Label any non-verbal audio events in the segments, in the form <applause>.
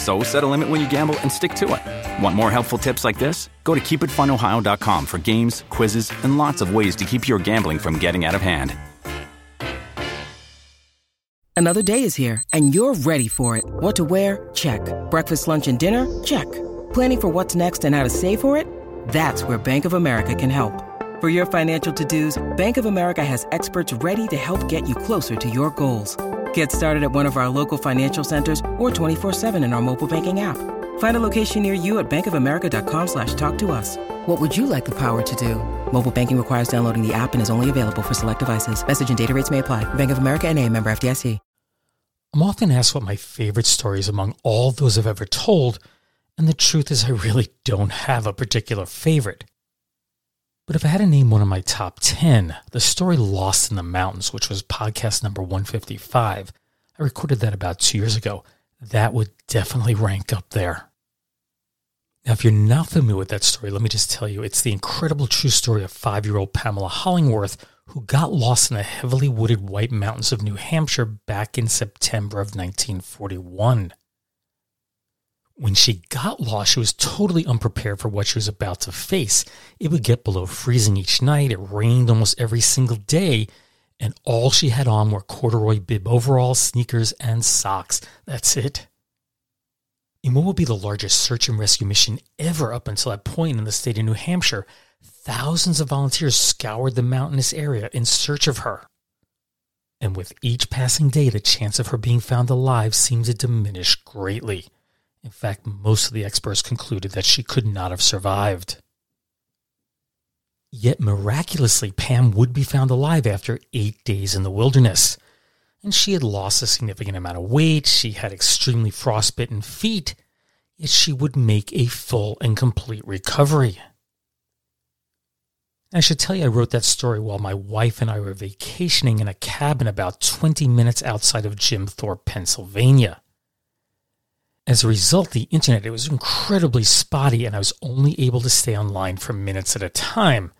So set a limit when you gamble and stick to it. Want more helpful tips like this? Go to keepitfunohio.com for games, quizzes, and lots of ways to keep your gambling from getting out of hand. Another day is here, and you're ready for it. What to wear? Check. Breakfast, lunch, and dinner? Check. Planning for what's next and how to save for it? That's where Bank of America can help. For your financial to-dos, Bank of America has experts ready to help get you closer to your goals. Get started at one of our local financial centers or 24-7 in our mobile banking app. Find a location near you at bankofamerica.com slash talk to us. What would you like the power to do? Mobile banking requires downloading the app and is only available for select devices. Message and data rates may apply. Bank of America and a member FDIC. I'm often asked what my favorite story is among all those I've ever told, and the truth is I really don't have a particular favorite. But if I had to name one of my top 10, the story Lost in the Mountains, which was podcast number 155, I recorded that about two years ago, that would definitely rank up there. Now, if you're not familiar with that story, let me just tell you it's the incredible true story of five year old Pamela Hollingworth, who got lost in the heavily wooded White Mountains of New Hampshire back in September of 1941. When she got lost, she was totally unprepared for what she was about to face. It would get below freezing each night, it rained almost every single day, and all she had on were corduroy bib overalls, sneakers, and socks. That's it. In what would be the largest search and rescue mission ever up until that point in the state of New Hampshire, thousands of volunteers scoured the mountainous area in search of her. And with each passing day, the chance of her being found alive seemed to diminish greatly. In fact, most of the experts concluded that she could not have survived. Yet miraculously, Pam would be found alive after eight days in the wilderness. And she had lost a significant amount of weight, she had extremely frostbitten feet, yet she would make a full and complete recovery. I should tell you, I wrote that story while my wife and I were vacationing in a cabin about 20 minutes outside of Jim Thorpe, Pennsylvania. As a result, the internet it was incredibly spotty, and I was only able to stay online for minutes at a time.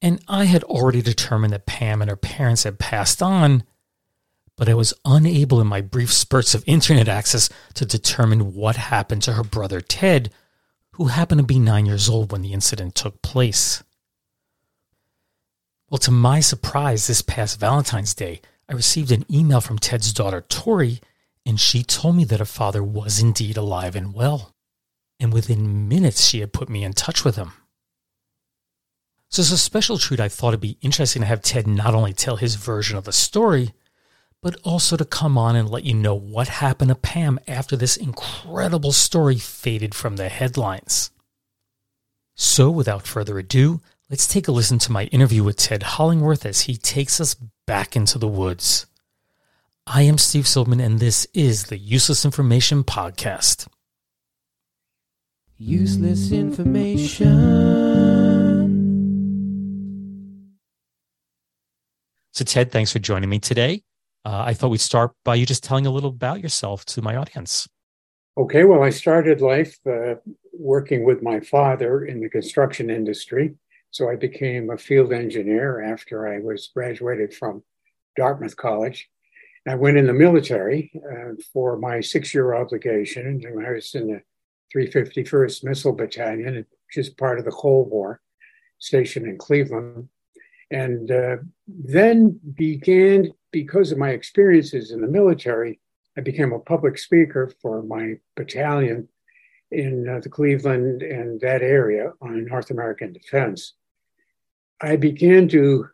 And I had already determined that Pam and her parents had passed on, but I was unable in my brief spurts of internet access to determine what happened to her brother Ted, who happened to be nine years old when the incident took place. Well, to my surprise, this past Valentine's Day, I received an email from Ted's daughter, Tori, and she told me that her father was indeed alive and well. And within minutes, she had put me in touch with him. So, as a special treat, I thought it'd be interesting to have Ted not only tell his version of the story, but also to come on and let you know what happened to Pam after this incredible story faded from the headlines. So, without further ado, let's take a listen to my interview with Ted Hollingworth as he takes us back into the woods. I am Steve Silverman, and this is the Useless Information Podcast. Useless information. So, Ted, thanks for joining me today. Uh, I thought we'd start by you just telling a little about yourself to my audience. Okay, well, I started life uh, working with my father in the construction industry. So I became a field engineer after I was graduated from Dartmouth College. I went in the military uh, for my six year obligation. And I was in the 351st Missile Battalion, which is part of the Cold War, stationed in Cleveland and uh, then began because of my experiences in the military i became a public speaker for my battalion in uh, the cleveland and that area on north american defense i began to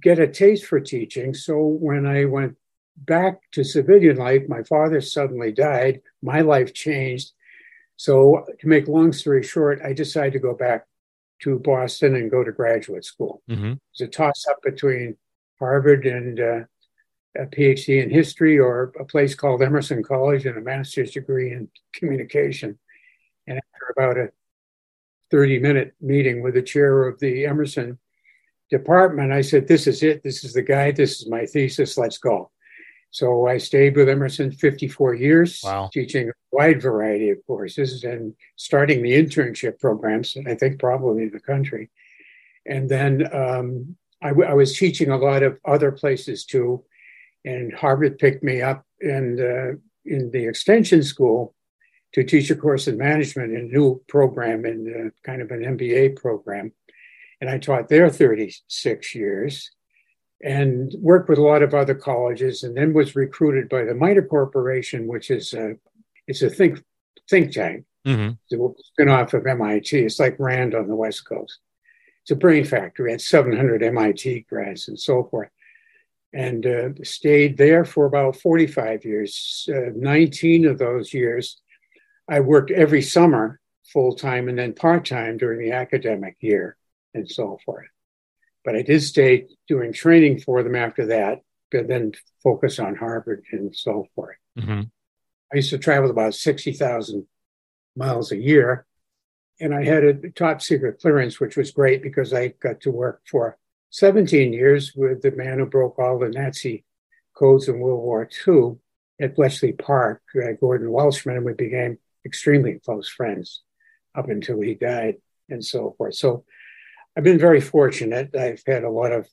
get a taste for teaching so when i went back to civilian life my father suddenly died my life changed so to make long story short i decided to go back to Boston and go to graduate school. Mm-hmm. It's a toss up between Harvard and uh, a PhD in history or a place called Emerson College and a master's degree in communication. And after about a 30 minute meeting with the chair of the Emerson department, I said, This is it. This is the guy. This is my thesis. Let's go. So I stayed with Emerson 54 years, wow. teaching a wide variety of courses and starting the internship programs, I think probably in the country. And then um, I, w- I was teaching a lot of other places too. And Harvard picked me up and uh, in the extension school to teach a course in management in a new program and uh, kind of an MBA program. And I taught there 36 years and worked with a lot of other colleges and then was recruited by the MITRE Corporation, which is a, it's a think, think tank, mm-hmm. spin off of MIT. It's like RAND on the West Coast. It's a brain factory. It had 700 MIT grads and so forth. And uh, stayed there for about 45 years. Uh, 19 of those years, I worked every summer full time and then part time during the academic year and so forth. But I did stay doing training for them after that, but then focus on Harvard and so forth. Mm-hmm. I used to travel about 60,000 miles a year. And I had a top secret clearance, which was great because I got to work for 17 years with the man who broke all the Nazi codes in World War II at Bletchley Park, uh, Gordon Welchman, and we became extremely close friends up until he died and so forth. So I've been very fortunate. I've had a lot of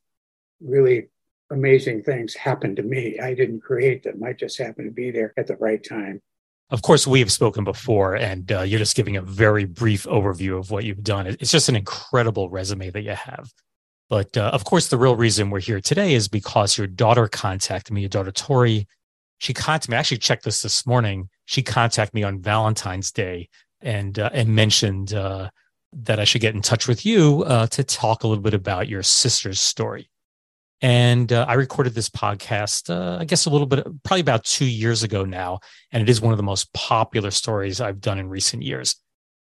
really amazing things happen to me. I didn't create them. I just happened to be there at the right time. Of course, we have spoken before, and uh, you're just giving a very brief overview of what you've done. It's just an incredible resume that you have. But uh, of course, the real reason we're here today is because your daughter contacted me, your daughter Tori. She contacted me. I actually checked this this morning. She contacted me on Valentine's Day and uh, and mentioned uh, that I should get in touch with you uh, to talk a little bit about your sister's story. And uh, I recorded this podcast, uh, I guess, a little bit, probably about two years ago now. And it is one of the most popular stories I've done in recent years.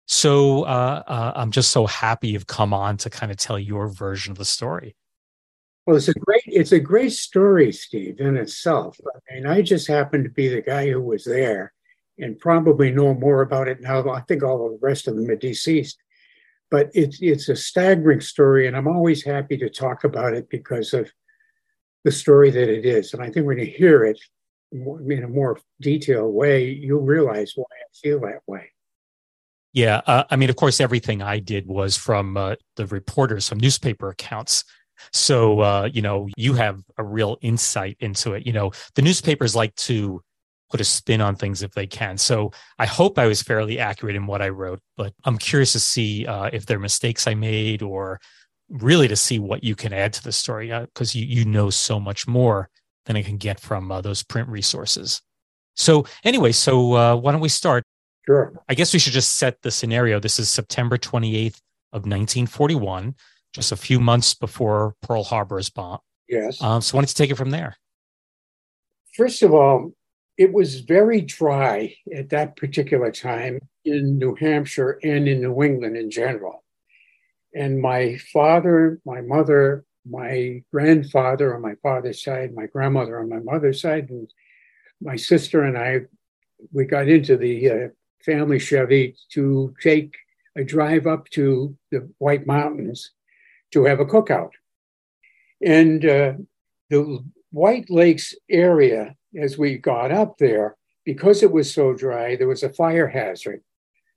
So uh, uh, I'm just so happy you've come on to kind of tell your version of the story. Well, it's a great, it's a great story, Steve, in itself. I mean, I just happened to be the guy who was there, and probably know more about it now. I think all of the rest of them are deceased but it's it's a staggering story, and I'm always happy to talk about it because of the story that it is. And I think when you hear it in a more detailed way, you'll realize why I feel that way. Yeah, uh, I mean, of course, everything I did was from uh, the reporters, from newspaper accounts. So, uh, you know, you have a real insight into it. You know, the newspapers like to put a spin on things if they can. So I hope I was fairly accurate in what I wrote, but I'm curious to see uh, if there are mistakes I made or really to see what you can add to the story because uh, you, you know so much more than I can get from uh, those print resources. So anyway, so uh, why don't we start? Sure. I guess we should just set the scenario. This is September 28th of 1941, just a few months before Pearl Harbor is bombed. Yes. Um, so why don't you take it from there? First of all, it was very dry at that particular time in New Hampshire and in New England in general. And my father, my mother, my grandfather on my father's side, my grandmother on my mother's side, and my sister and I, we got into the uh, family Chevy to take a drive up to the White Mountains to have a cookout. And uh, the White Lakes area as we got up there, because it was so dry, there was a fire hazard.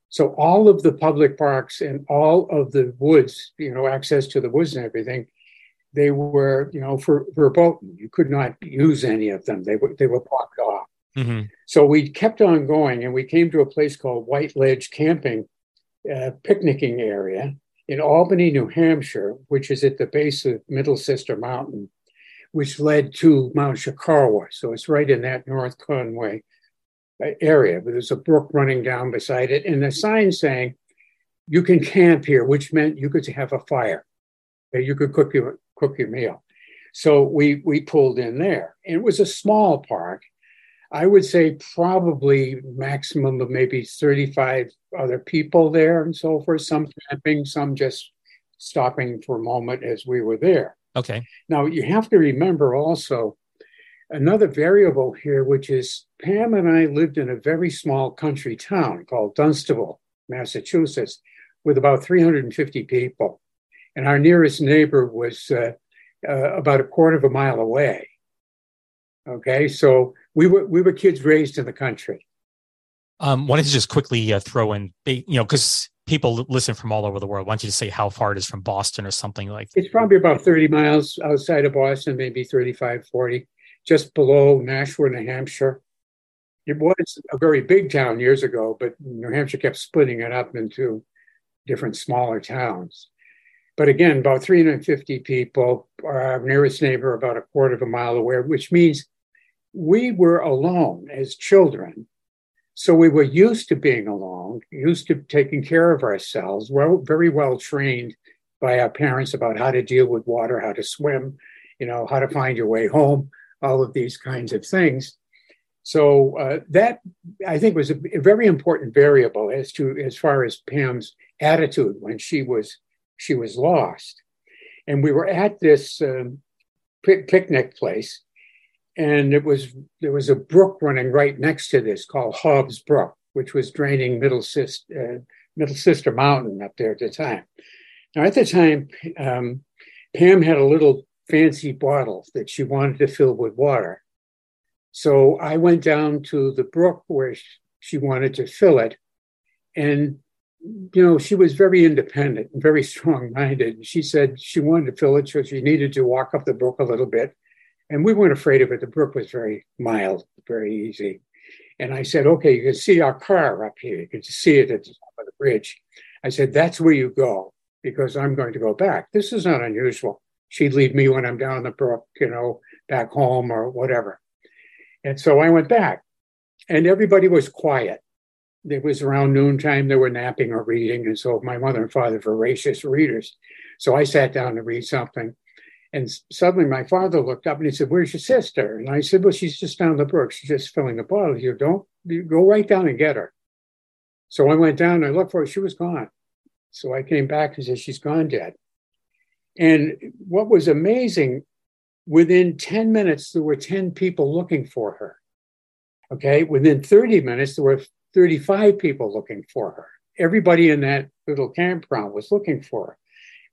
So all of the public parks and all of the woods, you know, access to the woods and everything, they were, you know, for verboten. You could not use any of them. They were they were blocked off. Mm-hmm. So we kept on going, and we came to a place called White Ledge Camping, uh, picnicking area in Albany, New Hampshire, which is at the base of Middle Sister Mountain which led to Mount Chocorua. So it's right in that North Conway uh, area. But there's a brook running down beside it, and a sign saying, "You can camp here," which meant you could have a fire, you could cook your cook your meal. So we we pulled in there, it was a small park. I would say probably maximum of maybe 35 other people there and so forth, some camping, some just stopping for a moment as we were there. Okay. Now you have to remember also another variable here, which is Pam and I lived in a very small country town called Dunstable, Massachusetts, with about 350 people. and our nearest neighbor was uh, uh, about a quarter of a mile away. Okay, so we were we were kids raised in the country. Um, wanted to just quickly uh, throw in, you know, because people listen from all over the world. Why don't you just say how far it is from Boston or something like? It's probably about thirty miles outside of Boston, maybe 35, 40, just below Nashua, New Hampshire. It was a very big town years ago, but New Hampshire kept splitting it up into different smaller towns. But again, about 350 people, our nearest neighbor about a quarter of a mile away, which means we were alone as children. So we were used to being alone, used to taking care of ourselves, well, very well trained by our parents about how to deal with water, how to swim, you know, how to find your way home, all of these kinds of things. So uh, that I think was a, very important variable as to as far as Pam's attitude when she was she was lost, and we were at this um, picnic place, and it was there was a brook running right next to this called Hobbs Brook, which was draining Middle Sister uh, Middle Sister Mountain up there at the time. Now at the time, um, Pam had a little fancy bottle that she wanted to fill with water so I went down to the brook where she wanted to fill it. And, you know, she was very independent and very <laughs> strong minded. She said she wanted to fill it, so she needed to walk up the brook a little bit. And we weren't afraid of it. The brook was very mild, very easy. And I said, okay, you can see our car up here. You can see it at the top of the bridge. I said, that's where you go because I'm going to go back. This is not unusual. She'd leave me when I'm down the brook, you know, back home or whatever. And so I went back, and everybody was quiet. It was around noontime. They were napping or reading. And so my mother and father, voracious readers. So I sat down to read something. And suddenly my father looked up and he said, Where's your sister? And I said, Well, she's just down the brook. She's just filling the bottle. You don't you go right down and get her. So I went down and I looked for her. She was gone. So I came back and said, She's gone Dad. And what was amazing Within 10 minutes, there were 10 people looking for her. Okay. Within 30 minutes, there were 35 people looking for her. Everybody in that little campground was looking for her.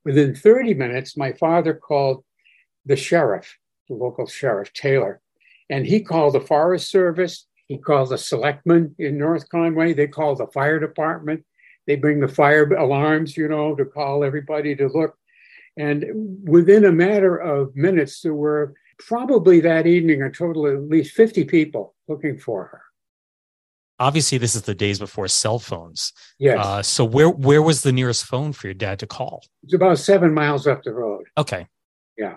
Within 30 minutes, my father called the sheriff, the local sheriff, Taylor, and he called the Forest Service. He called the selectmen in North Conway. They called the fire department. They bring the fire alarms, you know, to call everybody to look. And within a matter of minutes, there were probably that evening a total of at least 50 people looking for her. Obviously, this is the days before cell phones. Yes. Uh, so where where was the nearest phone for your dad to call? It's about seven miles up the road. Okay. Yeah.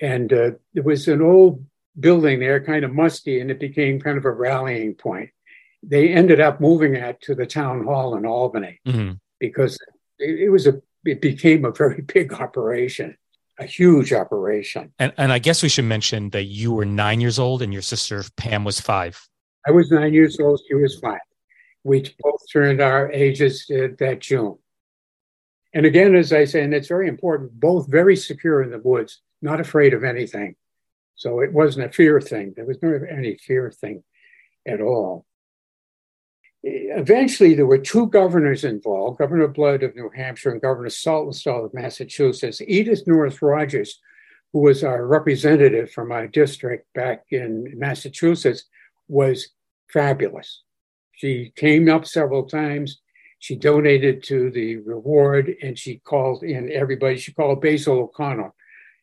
And uh, it was an old building there, kind of musty, and it became kind of a rallying point. They ended up moving it to the town hall in Albany mm-hmm. because it, it was a it became a very <laughs> big operation, a huge operation. And, and I guess we should mention that you were nine years old and your sister Pam was five. I was nine years old, she was five. We both turned our ages uh, that June. And again, as I say, and it's very important, both very secure in the woods, not afraid of anything. So it wasn't a fear thing. There was never any fear thing at all eventually there were two governors involved governor blood of new hampshire and governor saltonstall of massachusetts edith Nourse rogers who was our representative from my district back in massachusetts was fabulous. She came up several times. She donated to the reward and she called in everybody. She called basil o'connell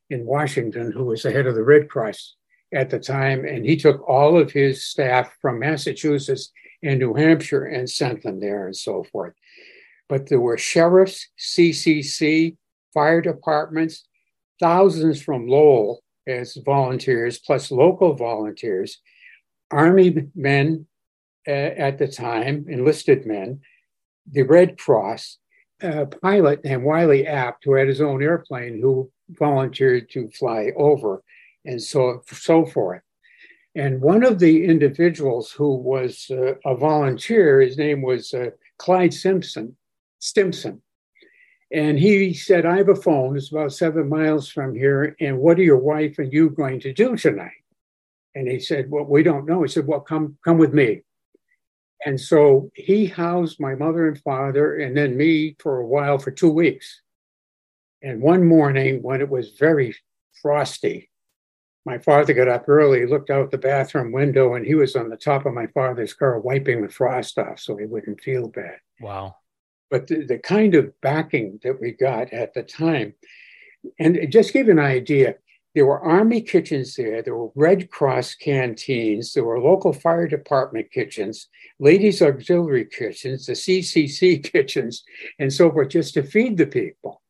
in washington who was the head of the red cross at the time and he took all of his staff from massachusetts and New Hampshire and sent them there and so forth. But there were sheriffs, CCC, fire departments, thousands from Lowell as volunteers, plus local volunteers, Army men uh, at the time, enlisted men, the Red Cross, a pilot named Wiley Apt, who had his own airplane, who volunteered to fly over, and so so forth. And one of the individuals who was uh, a volunteer, his name was uh, Clyde Simpson, Stimson. And he said, I have a phone, it's about seven miles from here. And what are your wife and you going to do tonight? And he said, Well, we don't know. He said, Well, come, come with me. And so he housed my mother and father and then me for a while for two weeks. And one morning, when it was very frosty, my father got up early, looked out the bathroom window, and he was on the top of my father's car wiping the frost off so he wouldn't feel bad. Wow. But the, the kind of backing that we got at the time, and just give you an idea, there were army kitchens there, there were Red Cross canteens, there were local fire department kitchens, ladies' auxiliary kitchens, the CCC <laughs> kitchens, and so forth, just to feed the people.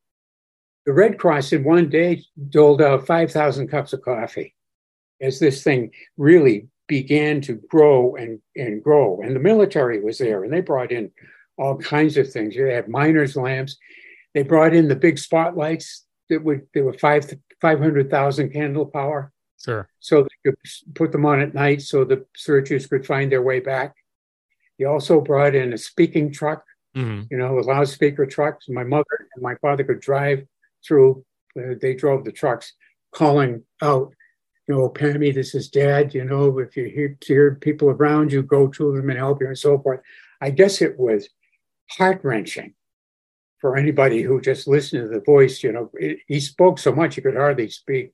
The Red Cross in one day doled out 5,000 cups of coffee as this thing really began to grow and, and grow. And the military was there and they brought in all kinds of things. You had miners' lamps. They brought in the big spotlights that would, they were five 500,000 candle power. Sure. So they could put them on at night so the searchers could find their way back. He also brought in a speaking truck, hmm you know, a loudspeaker truck. So my mother and my father could drive through. Uh, they drove the trucks calling out, you know, Pammy, this is dad. You know, if you hear, hear people around you, go to them and help you and so forth. I guess it was heart wrenching for anybody who just listened to the voice. You know, it, he spoke so much he could hardly speak.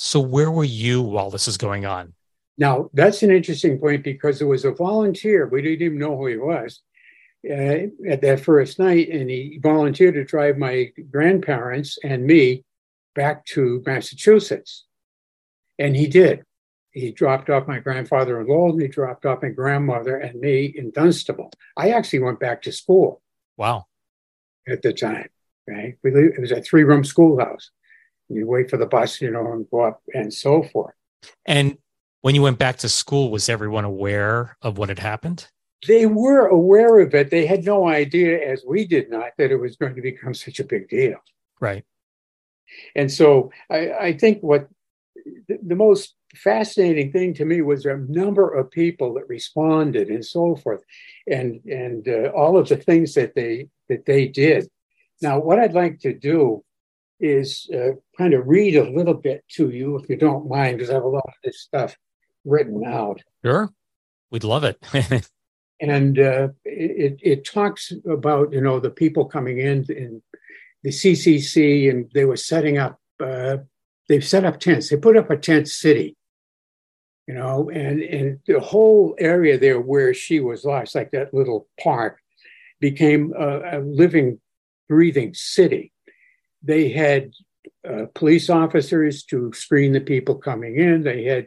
So where were you while this is going on? Now, that's an interesting point because there was a volunteer, we didn't even know who he was uh, at that first night, and he volunteered to drive my grandparents and me back to Massachusetts. And he did. He dropped off my grandfather in Lowell, and he dropped off my grandmother and me in Dunstable. I actually went back to school Wow. at the time. Right? We lived, it was a three room schoolhouse. You wait for the bus, you know, and go up and so forth. And when you went back to school, was everyone aware of what had happened? They were aware of it. They had no idea, as we did not, that it was going to become such a big deal. Right. And so I, I think what the, the most fascinating thing to me was a number of people that responded and so forth, and and uh, all of the things that they that they did. Now, what I'd like to do is uh, kind of read a little bit to you, if you don't mind, because I have a lot of this stuff written out. Sure. We'd love it. <laughs> and uh, it, it talks about you know the people coming in in the CCC and they were setting up uh, they've set up tents they put up a tent city you know and and the whole area there where she was lost like that little park became a, a living breathing city they had uh, police officers to screen the people coming in they had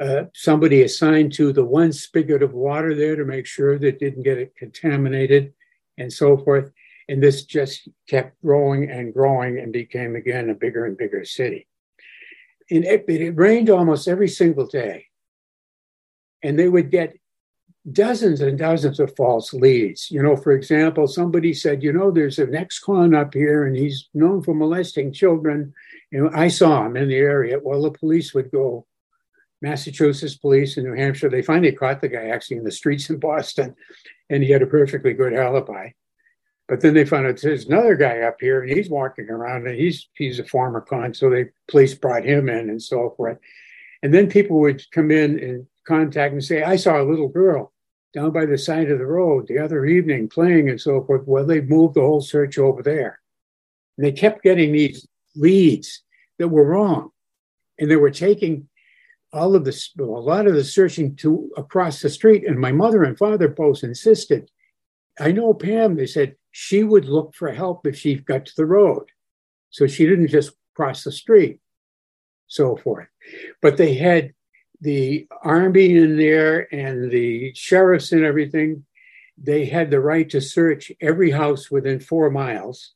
uh, somebody assigned to the one spigot of water there to make sure that didn't get it contaminated and so forth. And this just kept growing and growing and became again a bigger and bigger city. And it, it rained almost every single day. And they would get dozens and dozens of false leads. You know, for example, somebody said, you know, there's an ex-con up here and he's known for molesting children. You know, I saw him in the area. Well, the police would go Massachusetts police in New Hampshire, they finally caught the guy actually in the streets in Boston, and he had a perfectly good alibi. But then they found out there's another guy up here, and he's walking around, and he's he's a former con, so they police brought him in and so forth. And then people would come in and contact and say, "I saw a little girl down by the side of the road the other evening playing and so forth." Well, they moved the whole search over there, and they kept getting these leads that were wrong, and they were taking all of this, a lot of the searching to across the street. And my mother and father both insisted I know Pam, they said she would look for help if she got to the road. So she didn't just cross the street, so forth. But they had the army in there and the sheriffs and everything. They had the right to search every house within four miles.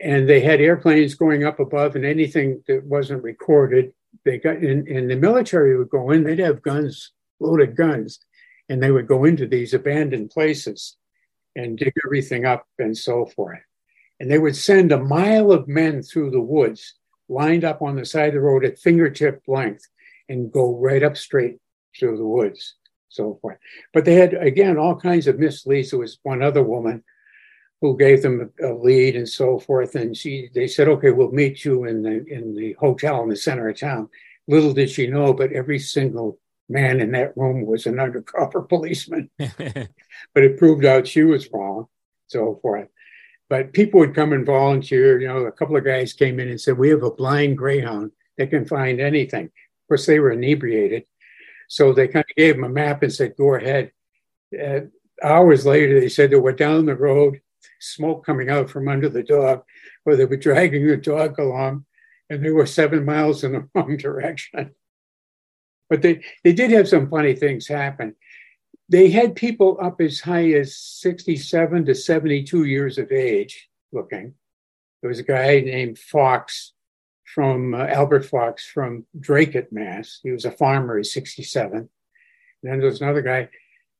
And they had airplanes going up above, and anything that wasn't recorded, they got in. And the military would go in, they'd have guns, loaded guns, and they would go into these abandoned places and dig everything up and so forth. And they would send a mile of men through the woods, lined up on the side of the road at fingertip length, and go right up straight through the woods, so forth. But they had, again, all kinds of misleads. There was one other woman who gave them a, a, lead and so forth. And she, they said, okay, we'll meet you in the in the hotel in the center of town. Little did she know, but every single man in that room was an undercover <laughs> policeman. <laughs> but it proved out she was wrong, so forth. But people would come and volunteer. You know, a couple of guys came in and said, We have a blind greyhound that can find anything. Course, they were inebriated. So they kind of gave them a map and said, Go ahead. Uh, hours later, they said they were down the road, smoke coming out from under the dog, where they were dragging the dog along, and they were seven miles in the <laughs> wrong direction. But they, they did have some funny things happen. They had people up as high as 67 to 72 years of age looking. There was a guy named Fox from uh, Albert Fox from Dracut Mass. He was a farmer, he's 67. And then there was another guy,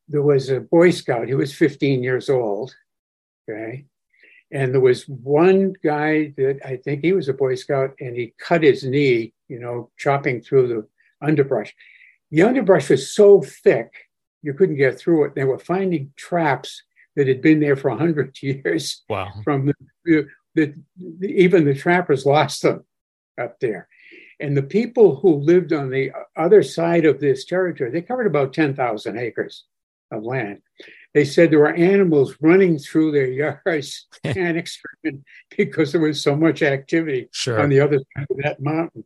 there was a Boy Scout, he was 15 years old. Okay. And there was one guy that I think he was a Boy Scout and he cut his knee, you know, chopping through the underbrush. The underbrush was so thick you couldn't get through it. They were finding traps that had been there for a hundred <laughs> years. Wow! From the, the, the, even the trappers lost them up there, and the people who lived on the other side of this territory they covered about ten thousand acres of land. They said there were animals running through their yards, <laughs> panic stricken because there was so much activity sure. on the other side of that mountain.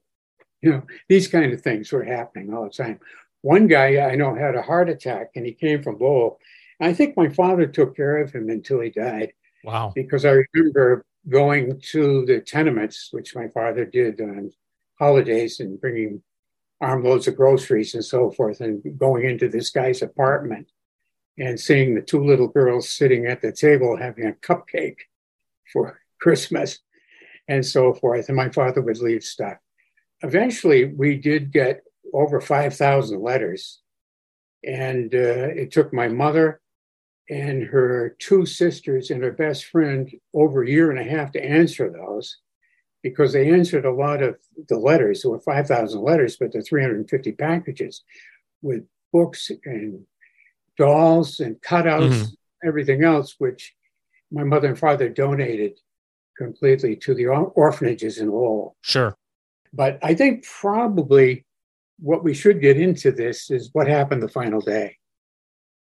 You know, these kind of things were happening all the time. One guy I know had a heart attack and he came from Lowell. I think my father took care of him until he died. Wow. Because I remember going to the tenements, which my father did on holidays and bringing armloads of groceries and so forth, and going into this guy's apartment and seeing the two little girls sitting at the table having a cupcake for <laughs> Christmas and so forth. And my father would leave stuff eventually we did get over 5,000 letters. And uh, it took my mother and her two sisters and her best friend over a year and a half to answer those because they answered a lot of the letters. There were 5,000 letters, but there 350 packages with books and dolls and cutouts, mm-hmm. everything else, which my mother and father donated completely to the orphanages in Lowell. Sure. But I think probably what we should get into this is what happened the final day.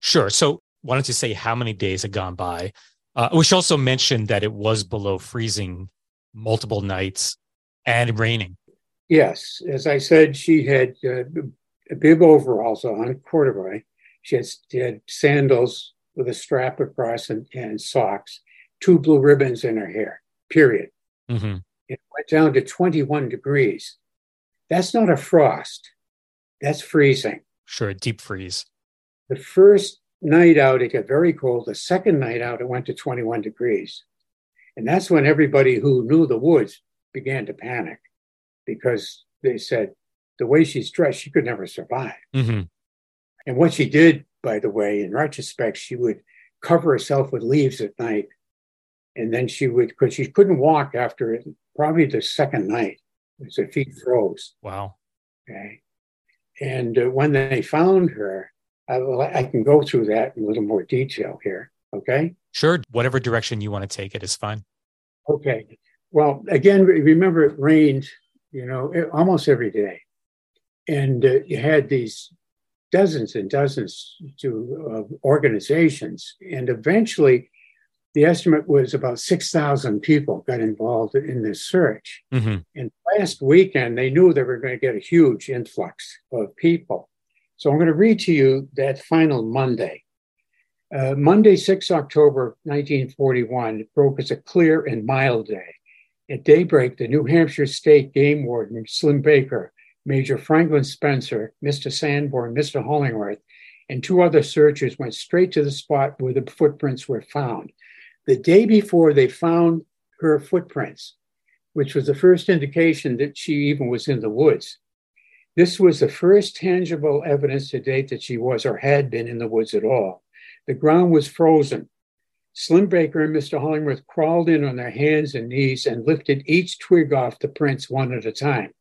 Sure. So why don't you say how many days had gone by? Uh, we also mentioned that it was below freezing multiple nights and raining. Yes. As I said, she had uh, bib overalls on, corduroy. She had, she had, sandals with a strap across and, and, socks, two blue ribbons in her hair, period. Mm-hmm. It went down to 21 degrees. That's not a frost, that's freezing. Sure, deep freeze. The first night out, it got very cold. The second night out, it went to 21 degrees. And that's when everybody who knew the woods began to panic because they said, the way she's dressed, she could never survive. Mm-hmm. And what she did, by the way, in retrospect, she would cover herself with leaves at night. And then she would, because she couldn't walk after it, probably the second night. His feet froze. Wow. Okay. And uh, when they found her, I, I can go through that in a little more detail here. Okay. Sure. Whatever direction you want to take it is fine. Okay. Well, again, remember it rained, you know, almost every day. And uh, you had these dozens and dozens to uh, organizations. And eventually, the estimate was about 6,000 people got involved in this search. Mm-hmm. And last weekend, they knew they were going to get a huge influx of people. So I'm going to read to you that final Monday. Uh, Monday, 6 October 1941, broke as a clear and mild day. At daybreak, the New Hampshire State Game Warden, Slim Baker, Major Franklin Spencer, Mr. Sanborn, Mr. Hollingworth, and two other searchers went straight to the spot where the footprints were found. The day before they found her footprints, which was the first indication that she even was in the woods. This was the first tangible evidence to date that she was or had been in the woods at all. The ground was frozen. Slim Baker and Mr. Hollingworth crawled in on their hands and knees and lifted each twig off the prints one at a time.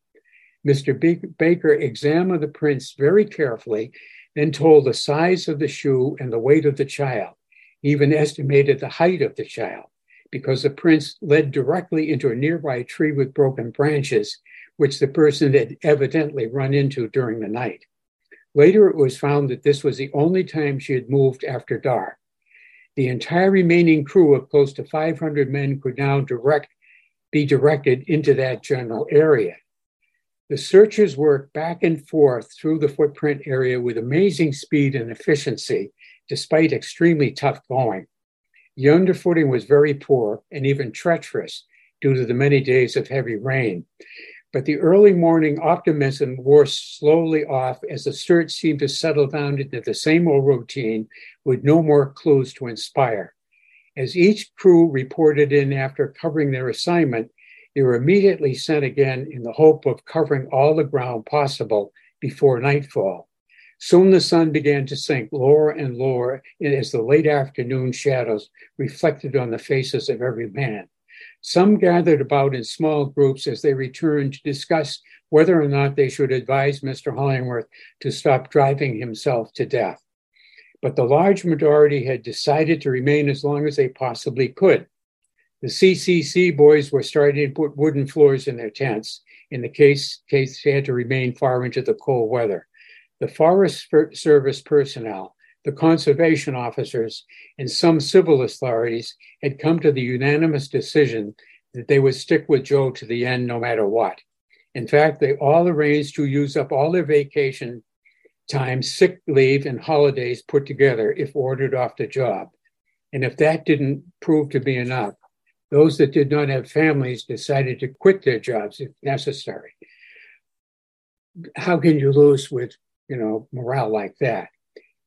Mr. Baker examined the prints very carefully, then told the size of the shoe and the weight of the child, he even estimated the height of the child, because the prints led directly into a nearby tree with broken branches, which the person had evidently run into during the night. Later, it was found that this was the only time she had moved after dark. The entire remaining crew of close to 500 men could now direct, be directed into that general area. The searchers worked back and forth through the footprint area with amazing speed and efficiency, despite extremely tough going. The underfooting was very poor and even treacherous due to the many days of heavy rain. But the early morning optimism wore slowly off as the search seemed to settle down into the same old routine with no more clues to inspire. As each crew reported in after covering their assignment, they were immediately sent again in the hope of covering all the ground possible before nightfall. Soon the sun began to sink lower and lower as the late afternoon shadows reflected on the faces of every man. Some gathered about in small groups as they returned to discuss whether or not they should advise Mr. Hollingworth to stop driving himself to death. But the large majority had decided to remain as long as they possibly could. The CCC boys were starting to put wooden floors in their tents in the case, case they had to remain far into the cold weather. The Forest Service personnel, the conservation officers, and some civil authorities had come to the unanimous decision that they would stick with Joe to the end no matter what. In fact, they all arranged to use up all their vacation time, sick leave, and holidays put together if ordered off the job. And if that didn't prove to be enough, those that did not have families decided to quit their jobs if necessary. How can you lose with, you know, morale like that?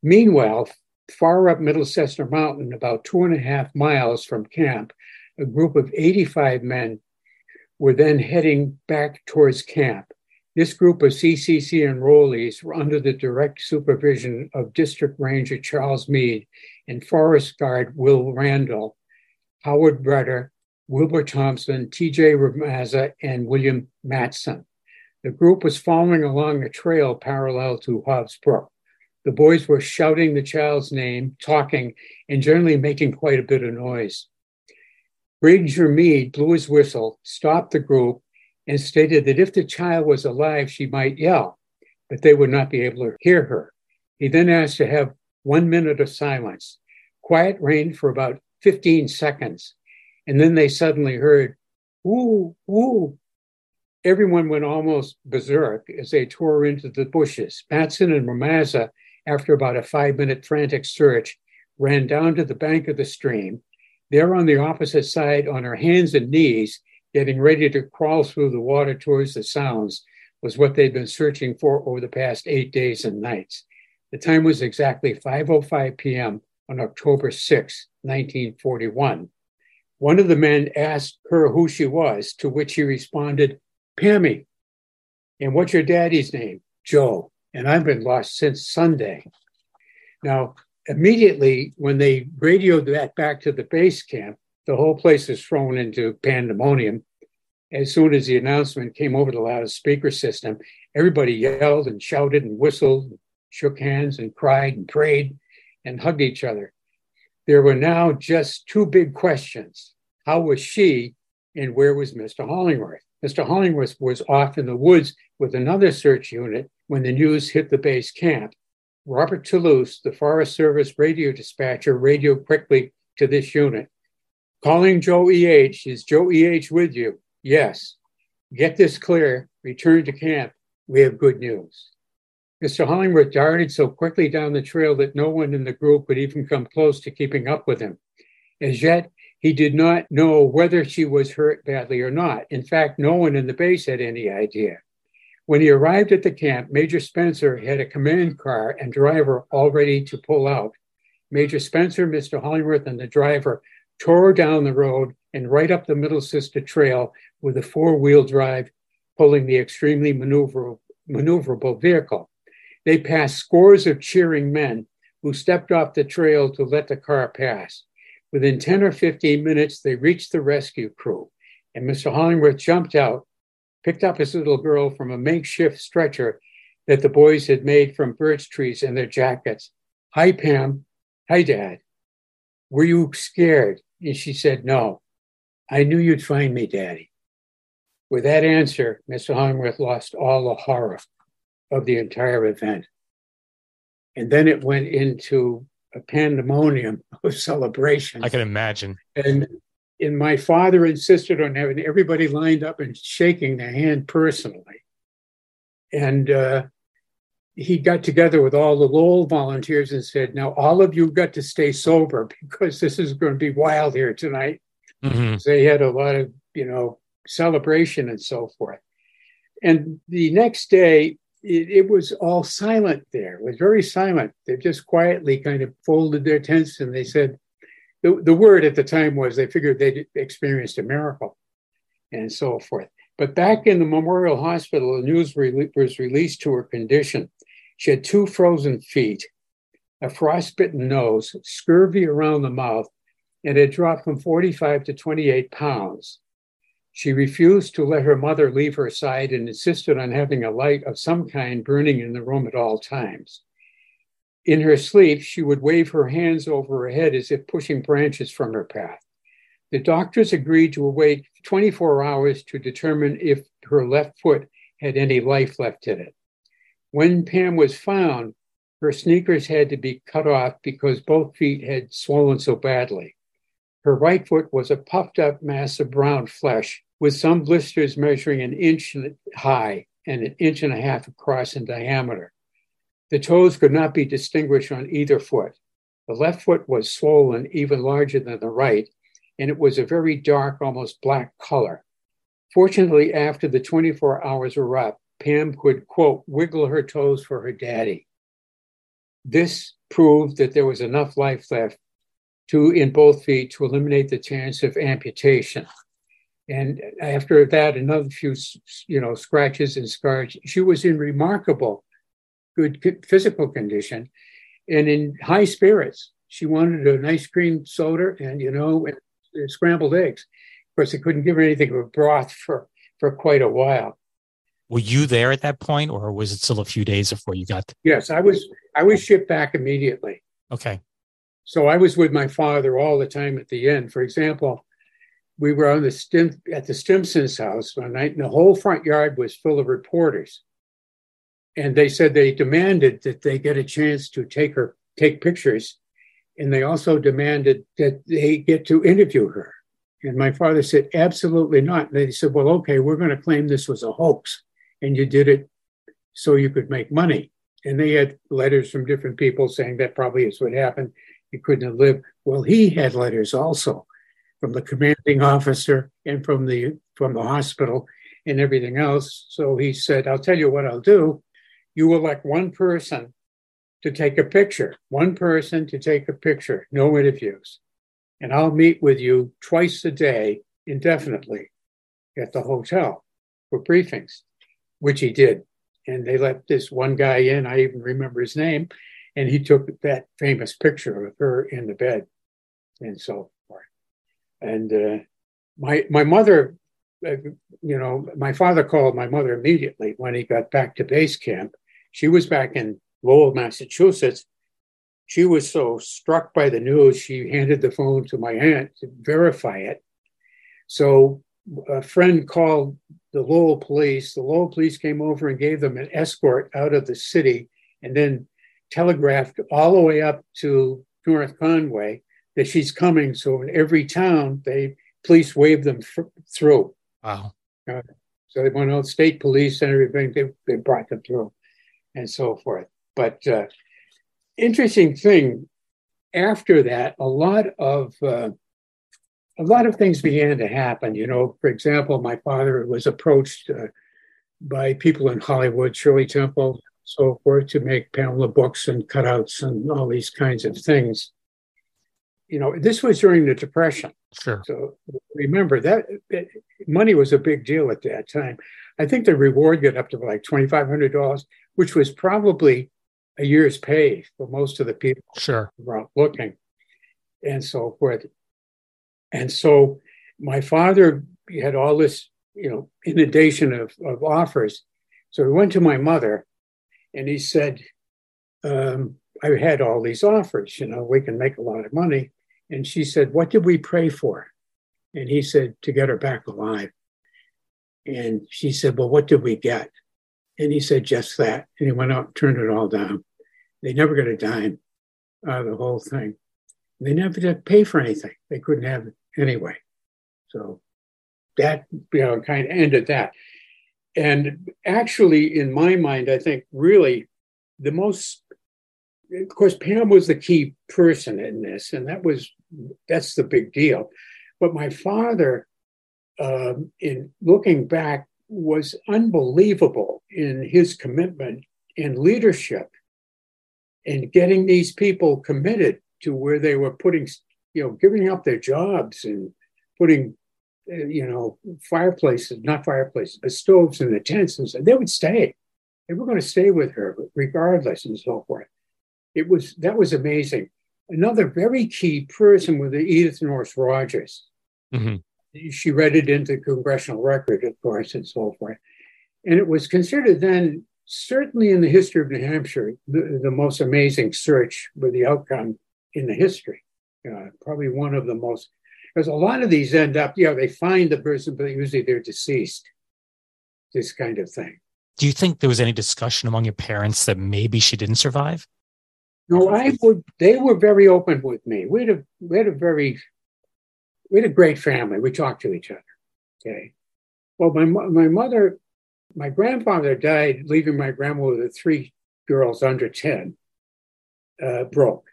Meanwhile, far up Middle Sister Mountain, about two and a half miles from camp, a group of 85 men were then heading back towards camp. This group of CCC enrollees were under the direct supervision of District Ranger Charles Meade and Forest Guard Will Randall, Howard Breder, Wilbur Thompson, T.J. Ramaza, and William Matson. The group was following along a trail parallel to Hobbs Brook. The boys were shouting the child's name, talking, and generally making quite a bit of noise. Ranger Meade blew his whistle, stopped the group, and stated that if the child was alive, she might yell, but they would not be able to hear her. He then asked to have one minute of silence. Quiet reigned for about 15 seconds. And then they suddenly heard, woo, woo. Everyone went almost berserk as they tore into the bushes. Matson and Ramaza, after about a five minute frantic search, ran down to the bank of the stream. There on the opposite side, on her hands and knees, getting ready to crawl through the water towards the sounds, was what they'd been searching for over the past eight days and nights. The time was exactly 5:05 p.m. on October 6, 1941. One of the men asked her who she was, to which she responded, Pammy. And what's your daddy's name? Joe. And I've been lost since Sunday. Now, immediately when they radioed that back to the base camp, the whole place is thrown into pandemonium. As soon as the announcement came over the loudspeaker system, everybody yelled and shouted and whistled, and shook hands and cried and prayed and hugged each other. There were now just two big questions how was she and where was Mr. Hollingworth? Mr. Hollingworth was off in the woods with another search unit when the news hit the base camp. Robert Toulouse, the Forest Service radio dispatcher, radioed quickly to this unit. Calling Joe EH. Is Joe EH with you? Yes. Get this clear. Return to camp. We have good news. Mr. Hollingworth darted so quickly down the trail that no one in the group would even come close to keeping up with him. As yet, he did not know whether she was hurt badly or not. In fact, no one in the base had any idea. When he arrived at the camp, Major Spencer had a command car and driver all ready to pull out. Major Spencer, Mr. Hollingworth, and the driver tore down the road and right up the Middle Sister Trail with a four wheel drive pulling the extremely maneuverable, vehicle. They passed scores of cheering men who stepped off the trail to let the car pass. Within 10 or 15 minutes, they reached the rescue crew, and Mr. Hollingworth jumped out, picked up his little girl from a makeshift stretcher that the boys had made from birch trees and their jackets. Hi, Pam. Hi, Dad. Were you scared? And she said, No. I knew you'd find me, Daddy. With that answer, Mr. Hollingworth lost all the horror of the entire event. And then it went into a pandemonium <laughs> of celebration. I can imagine. And and my father insisted on having everybody lined up and shaking their hand personally. And uh, he got together with all the Lowell volunteers and said, "Now all of you got to stay sober because this is going to be wild here tonight." Mm-hmm. So they had a lot of you know celebration and so forth. And the next day, it, it, was all silent there. It was very silent. They just quietly kind of folded their tents and they said, the, the word at the time was they figured they'd experienced a miracle and so forth. But back in the Memorial Hospital, the news re- was released to her condition. She had two frozen feet, a frostbitten nose, scurvy around the mouth, and had dropped from 45 to 28 pounds. She refused to let her mother leave her side and insisted on having a light of some kind burning in the room at all times. In her sleep, she would wave her hands over her head as if pushing branches from her path. The doctors agreed to wait 24 hours to determine if her left foot had any life left in it. When Pam was found, her sneakers had to be cut off because both feet had swollen so badly. Her right foot was a puffed up mass of brown flesh with some blisters measuring an inch high and an inch and a half across in diameter. The toes could not be distinguished on either foot. The left foot was swollen, even larger than the right, and it was a very dark, almost black color. Fortunately, after the 24 hours were up, Pam could, quote, wiggle her toes for her daddy. This proved that there was enough life left to in both feet to eliminate the chance of amputation. And after that, another few, you know, scratches and scars. She was in remarkable good physical condition and in high spirits. She wanted an ice cream soda and, you know, and uh, scrambled eggs. Of course, they couldn't give her anything but broth for, for quite a while. Were you there at that point, or was it still a few days before you got? Yes, I was. I was shipped back immediately. Okay. So I was with my father all the time at the end. For example, we were on the Stim- at the Stimson's house one night, and the whole front yard was full of reporters. And they said they demanded that they get a chance to take her take pictures, and they also demanded that they get to interview her. And my father said, absolutely not. And they said, well, okay, we're going to claim this was a hoax, and you did it so you could make money. And they had letters from different people saying that probably is what happened. He couldn't have lived. Well, he had letters also from the commanding officer and from the from the hospital and everything else. So he said, I'll tell you what I'll do. You elect one person to take a picture, one person to take a picture, no interviews. And I'll meet with you twice a day indefinitely at the hotel for briefings, which he did. And they let this one guy in, I even remember his name, and he took that famous picture of her in the bed and so forth. and uh, my my mother, uh, you know, my father called my mother immediately when he got back to base camp. She was back in Lowell, Massachusetts. She was so struck by the news, she handed the phone to my aunt to verify it. So a friend called the Lowell police. The Lowell police came over and gave them an escort out of the city and then telegraphed all the way up to North Conway that she's coming. So in every town, they police waved them f- through. Wow. Uh, so they went out, state police and everything, they, they brought them through. And so forth. But uh, interesting thing, after that, a lot of uh, a lot of things began to happen. You know, for example, my father was approached uh, by people in Hollywood, Shirley Temple, so forth, to make Pamela books and cutouts and all these kinds of things. You know, this was during the Depression. Sure. So remember that, that money was a big deal at that time. I think the reward got up to like twenty five hundred dollars, which was probably a year's pay for most of the people sure. around looking, and so forth. And so my father had all this, you know, inundation of, of offers. So he went to my mother and he said, um, I had all these offers, you know, we can make a lot of money. And she said, What did we pray for? And he said, To get her back alive. And she said, Well, what did we get? And he said, Just that. And he went out turned it all down. They never got a dime the whole thing. They never did pay for anything. They couldn't have it anyway. So that, you know, kind of ended that. And actually, in my mind, I think really the most, of course, Pam was the key person in this, and that was, that's the big deal. But my father, um, in looking back, was unbelievable in his commitment and leadership and getting these people committed to where they were putting, you know, giving up their jobs and putting, uh, you know, fireplaces, not fireplaces, but stoves in the tents, and so they would stay. They were going to stay with her regardless, and so forth. It was that was amazing. Another very key person was Edith Nourse Rogers. Mm-hmm. She read it into congressional record, of course, and so forth. And it was considered then, certainly in the history of New Hampshire, the, the most amazing search with the outcome in the history. Uh, probably one of the most, because a lot of these end up, yeah, they find the person, but usually they're deceased. This kind of thing. Do you think there was any discussion among your parents that maybe she didn't survive? No, I would. They were very open with me. We had a we had a very we had a great family. We talked to each other. Okay. Well, my my mother, my grandfather died, leaving my grandmother with three girls under ten, uh, broke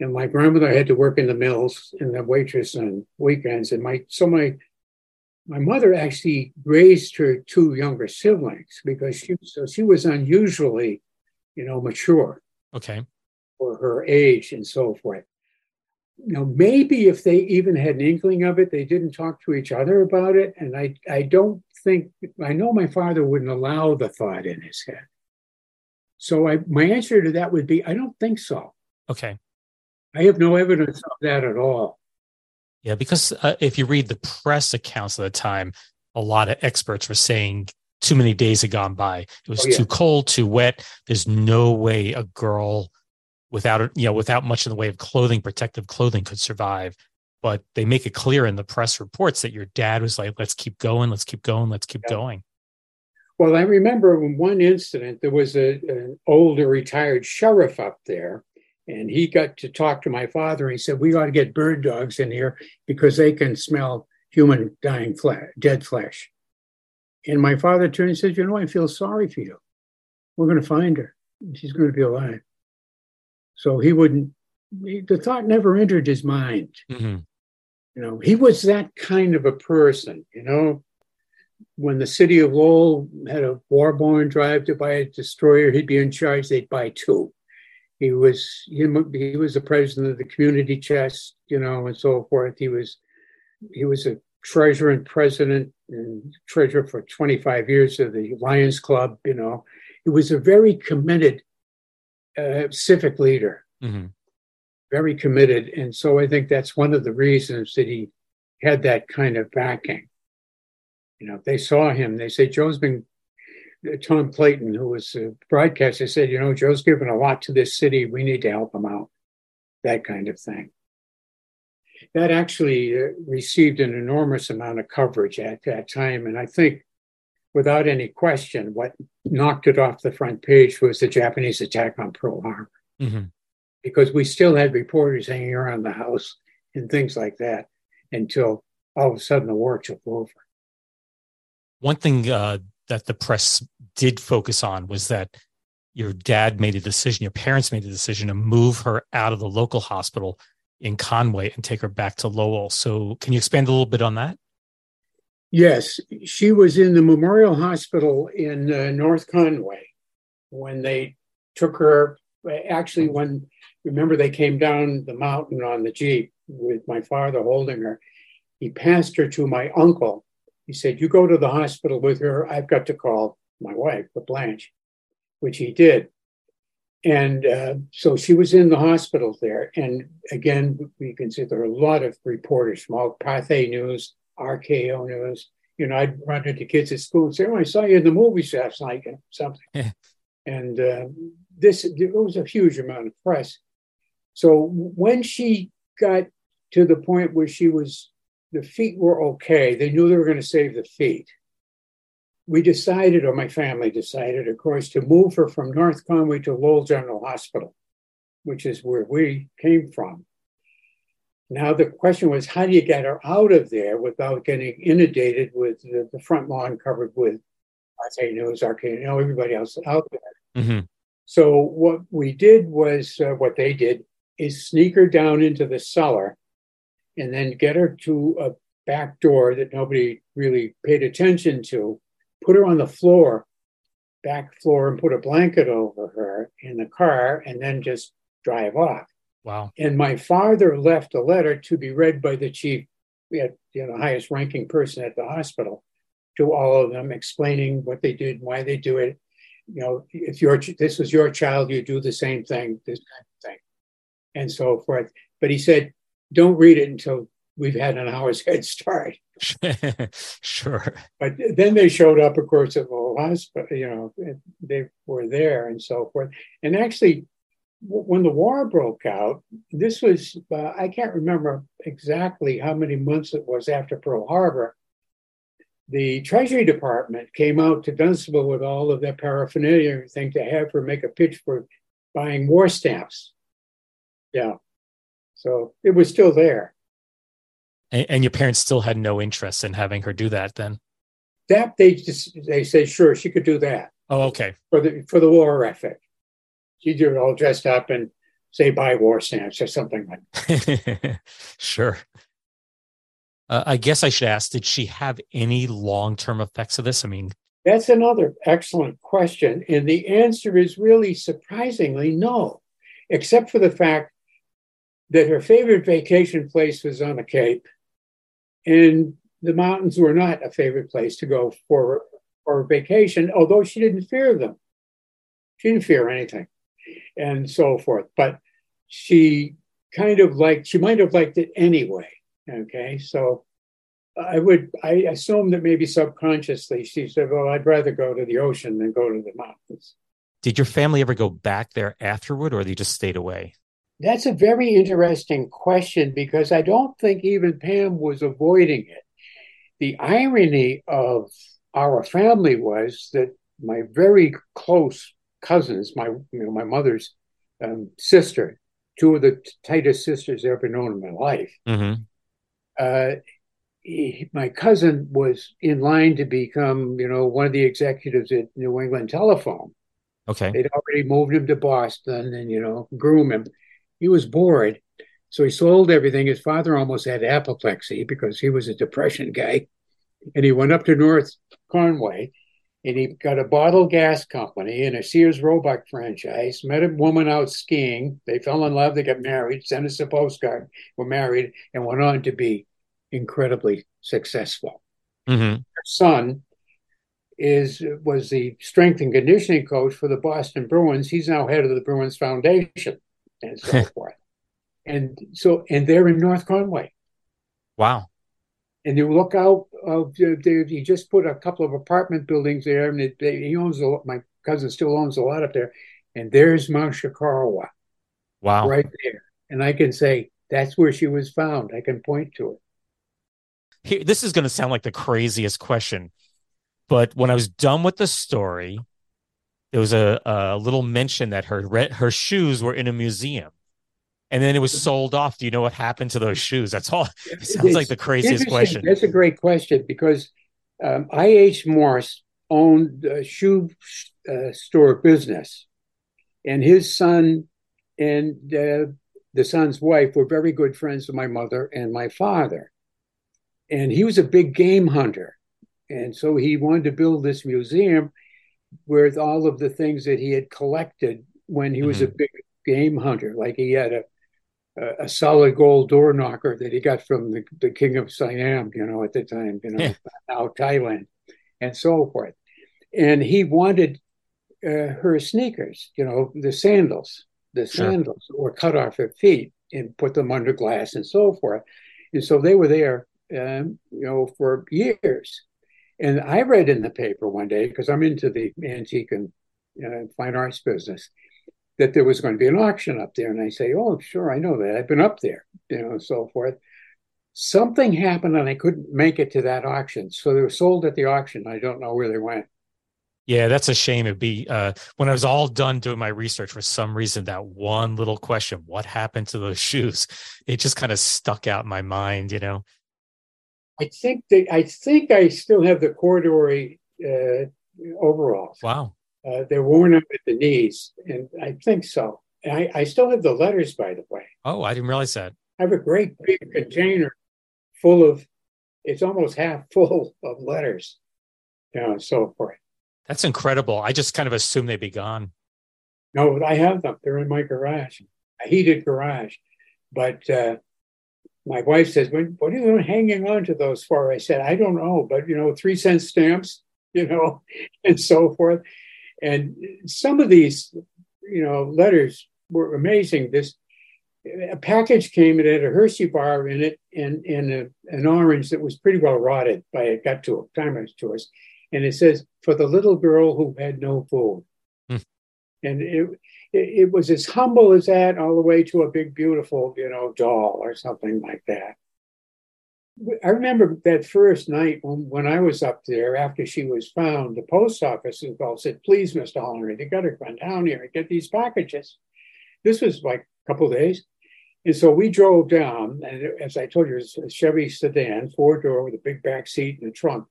and my grandmother had to work in the mills and the waitress on weekends. And my so my my mother actually raised her two younger siblings because she so she was unusually, you know, mature. Okay. For her age and so forth. You know, maybe if they even had an inkling of it, they didn't talk to each other about it. And I I don't think I know my father wouldn't allow the thought in his head. So I my answer to that would be I don't think so. Okay. I have no evidence of that at all. Yeah, because uh, if you read the press accounts of the time, a lot of experts were saying too many days had gone by. It was oh, yeah. too cold, too wet. There's no way a girl without you know without much in the way of clothing, protective clothing, could survive. But they make it clear in the press reports that your dad was like, "Let's keep going, let's keep going, let's keep yeah. going." Well, I remember in one incident there was a, an older retired sheriff up there and he got to talk to my father. And he said, We ought to get bird dogs in here because they can smell human dying flesh, dead flesh. And my father turned and said, You know, I feel sorry for you. We're going to find her. She's going to be alive. So he wouldn't, he, the thought never entered his mind. Mm-hmm. You know, he was that kind of a person, you know. When the city of Lowell had a war bond drive to buy a destroyer, he'd be in charge, they'd buy two he was he, he was the president of the community chest, you know, and so forth. He was he was a treasurer and president and treasurer for 25 years of the Lions Club, you know. He was a very committed uh, civic leader, mm-hmm. very committed. And so I think that's one of the reasons that he had that kind of backing. You know, they saw him, they say, Joe's been Tom Clayton, who was a broadcaster, said, you know, Joe's given a lot to this city. We need to help him out. That kind of thing. That actually uh, received an enormous amount of coverage at that time. And I think, without any question, what knocked it off the front page was the Japanese attack on Pearl Harbor. Mm-hmm. Because we still had reporters hanging around the house and things like that until all of a sudden the war took over. One thing uh, that the press did focus on was that your dad made a decision, your parents made a decision to move her out of the local hospital in Conway and take her back to Lowell. So, can you expand a little bit on that? Yes, she was in the Memorial Hospital in uh, North Conway when they took her. Actually, when remember they came down the mountain on the jeep with my father holding her. He passed her to my uncle. He said, "You go to the hospital with her. I've got to call my wife, the Blanche," which he did. And uh, so she was in the hospital there. And again, we can see there are a lot of reporters from all Pathé News, RKO News. You know, I'd run into kids at school and say, Oh, I saw you in the movies last night, and something. and uh, this, there was a huge amount of press. So when she got to the point where she was, the feet were okay, they knew they were going to save the feet we decided, or my family decided, of course, to move her from North Conway to Lowell General Hospital, which is where we came from. Now, the question was, how do you get her out of there without getting inundated with the, the front lawn covered with I RK News, RK, you know, everybody else out there? Mm-hmm. So, what we did was, uh, what they did is sneak her down into the cellar and then get her to a back door that nobody really paid attention to put her on the floor, back floor, and put a blanket over her in the car, and then just drive off. Wow. And my father left a letter to be read by the chief, you know, the highest ranking person at the hospital, to all of them, explaining what they did, why they do it. You know, if your this was your child, you do the same thing, this kind of thing, and so forth. But he said, don't read it until we've had an hour's <laughs> head start. <laughs> sure. But then they showed up, of course, at the hospital, you know, they were there and so forth. And actually, when the war broke out, this was, uh, I can't remember exactly how many months it was after Pearl Harbor. The Treasury Department came out to Dunstable with all of their paraphernalia and everything to have her make a pitch for buying war stamps. Yeah. So it was still there. And, and your parents still had no interest in having her do that then? That they just they said sure she could do that. Oh, okay. For the for the war effort, she'd do it all dressed up and say buy war stamps or something like that. <laughs> sure. Uh, I guess I should ask: Did she have any long-term effects of this? I mean, that's another excellent question, and the answer is really surprisingly no, except for the fact that her favorite vacation place was on the Cape, and the mountains were not a favorite place to go for for vacation, although she didn't fear them. She didn't fear anything, and so forth. But she kind of liked. She might have liked it anyway. Okay, so I would. I assume that maybe subconsciously she said, "Well, I'd rather go to the ocean than go to the mountains." Did your family ever go back there afterward, or they just stayed away? That's a very interesting question because I don't think even Pam was avoiding it. The irony of our family was that my very close cousins, my you know, my mother's um, sister, two of the tightest sisters I've ever known in my life. Mm-hmm. Uh, he, my cousin was in line to become, you know, one of the executives at New England Telephone. Okay. They'd already moved him to Boston and, you know, groom him he was bored. So he sold everything. His father almost had apoplexy because he was a depression guy. And he went up to North Conway and he got a bottle gas company and a Sears Roebuck franchise, met a woman out skiing. They fell in love, they got married, sent us a postcard, were married, and went on to be incredibly successful. Mm-hmm. Her son is was the strength and conditioning coach for the Boston Bruins. He's now head of the Bruins Foundation and so <laughs> forth. And so, and they're in North Conway. Wow. And you look out of, they, he just put a couple of apartment buildings there, and it, they, he owns a my cousin still owns a lot up there. And there's Mount Chocorua. Wow. Right there. And I can say, that's where she was found. I can point to it. Here, this is going to sound like the craziest question, but when I was done with the story, there was a, a little mention that her her shoes were in a museum and then it was sold off. Do you know what happened to those shoes? That's all. <laughs> It sounds it's like the craziest question. That's a great question because um, I.H. Morse owned a shoe uh, store business and his son and uh, the son's wife were very good friends of my mother and my father. And he was a big game hunter. And so he wanted to build this museum with all of the things that he had collected when he was mm-hmm. a big game hunter. Like he had a, a, solid gold door knocker that he got from the, the king of Siam, you know, at the time, you know, yeah. now Thailand, and so forth. And he wanted uh, her sneakers, you know, the sandals the sandals sure. or cut off her feet and put them under glass and so forth. And so they were there, um, you know, for years. And I read in the paper one day because I'm into the antique and uh, fine arts business that there was going to be an auction up there. And I say, oh, sure, I know that. I've been up there, you know, and so forth. Something happened and I couldn't make it to that auction. So they were sold at the auction. I don't know where they went. Yeah, that's a shame. It'd be uh, when I was all done doing my research. For some reason, that one little question, "What happened to those <laughs> shoes?" It just kind of stuck out in my mind. You know. I think they, I think I still have the corduroy uh, overalls. Wow. Uh, they're worn up at the knees, and I think so. I, I still have the letters, by the way. Oh, I didn't realize that. I have a great big container full of. It's almost half <laughs> full of letters, you know, and so forth. That's incredible. I just kind of assumed they'd be gone. No, I have them. They're in my garage, a heated garage. But uh, my wife says, "What are you hanging on to those for?" I said, "I don't know, but you know, three cent stamps, <laughs> you know, and so forth." And some of these, you know, letters were amazing. This a package came. It had a Hershey bar in it and and a, an orange that was pretty well rotted by it got to a time to us and it says for the little girl who had no food. Mm. And it, it, it was as humble as that, all the way to a big, beautiful, you know, doll or something like that. I remember that first night when, when I was up there after she was found, the post office called said, please, Mr. Hollinger, you got to come down here and get these packages. This was like a couple days. And so we drove down, and as I told you, it was a Chevy sedan, four door with a big back seat and a trunk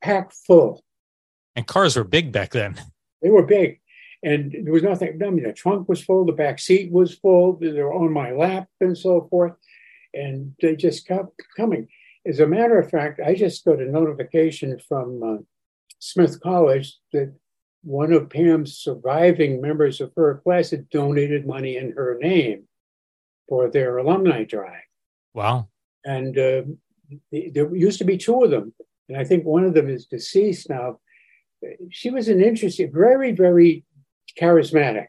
packed full. And cars were big back then. They were big. And there was nothing, I mean, the trunk was full, the back seat was full, they were on my lap and so forth. And they just kept coming. As a matter of fact, I just got a notification from uh, Smith College that one of Pam's surviving members of her class had donated money in her name for their alumni drive. Wow. And uh, there used to be two of them and I think one of them is deceased now. She was an interesting, very, very charismatic.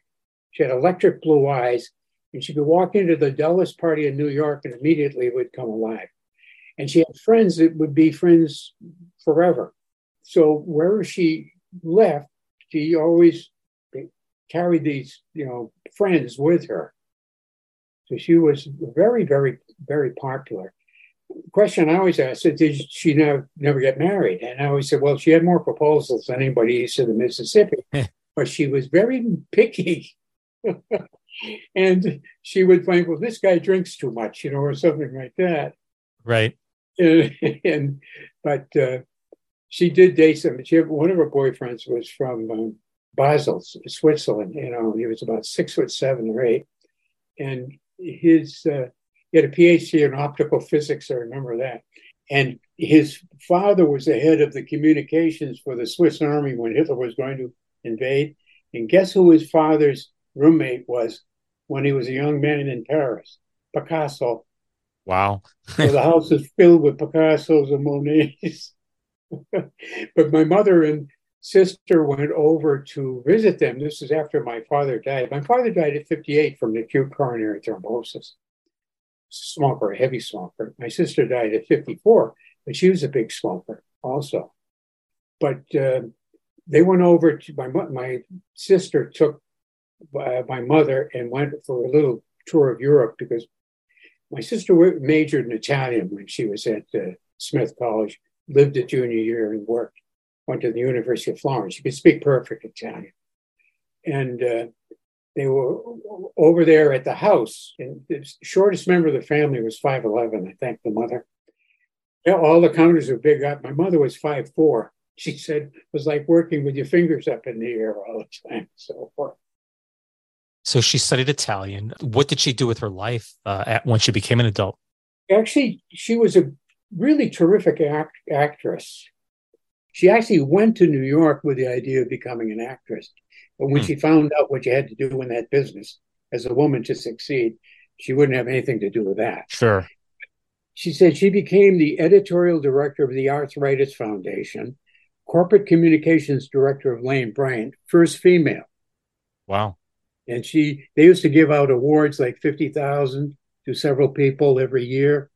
She had electric blue eyes, and she could walk into the dullest party in New York and immediately would come alive. And she had friends that would be friends forever. So wherever she left, she always carried these, you know, friends with her. So she was very, very, very popular question I always ask is, did she never, never get married? And I always said, well, she had more proposals than anybody east of the Mississippi, <laughs> but she was very picky. <laughs> and she would find, well, this guy drinks too much, you know, or something like that. Right. And, <laughs> and but uh, she did date some. She had, one of her boyfriends was from um, Basel, Switzerland. You know, he was about six foot seven or eight, and his uh, he had a PhD in optical physics. I remember that. And his father was the head of the communications for the Swiss army when Hitler was going to invade. And guess who his father's roommate was when he was a young man in Paris? Picasso. Wow. so the house is filled with Picassos and Monets. <laughs> but my mother and sister went over to visit them. This is after my father died. My father died at 58 from acute coronary thrombosis smoker, a heavy smoker. My sister died at 54, but she was a big smoker also. But uh, they went over to my my sister took uh, my mother and went for a little tour of Europe because my sister majored in Italian when she was at uh, Smith College, lived a junior year and worked. Went to the University of Florence. She could speak perfect Italian, and uh, they were over there at the house. And the shortest member of the family was 5'11, I think, the mother. All the counters were big up. My mother was 5'4. She said it was like working with your fingers up in the air all the time, so forth. So she studied Italian. What did she do with her life uh, at, when she became an adult? Actually, she was a really terrific act, actress. She actually went to New York with the idea of becoming an actress. But when hmm. she found out what you had to do in that business as a woman to succeed, she wouldn't have anything to do with that. Sure. She said she became the editorial director of the Arthritis Foundation, corporate communications director of Lane Bryant, first female. Wow. And she they used to give out awards like 50,000 to several people every year,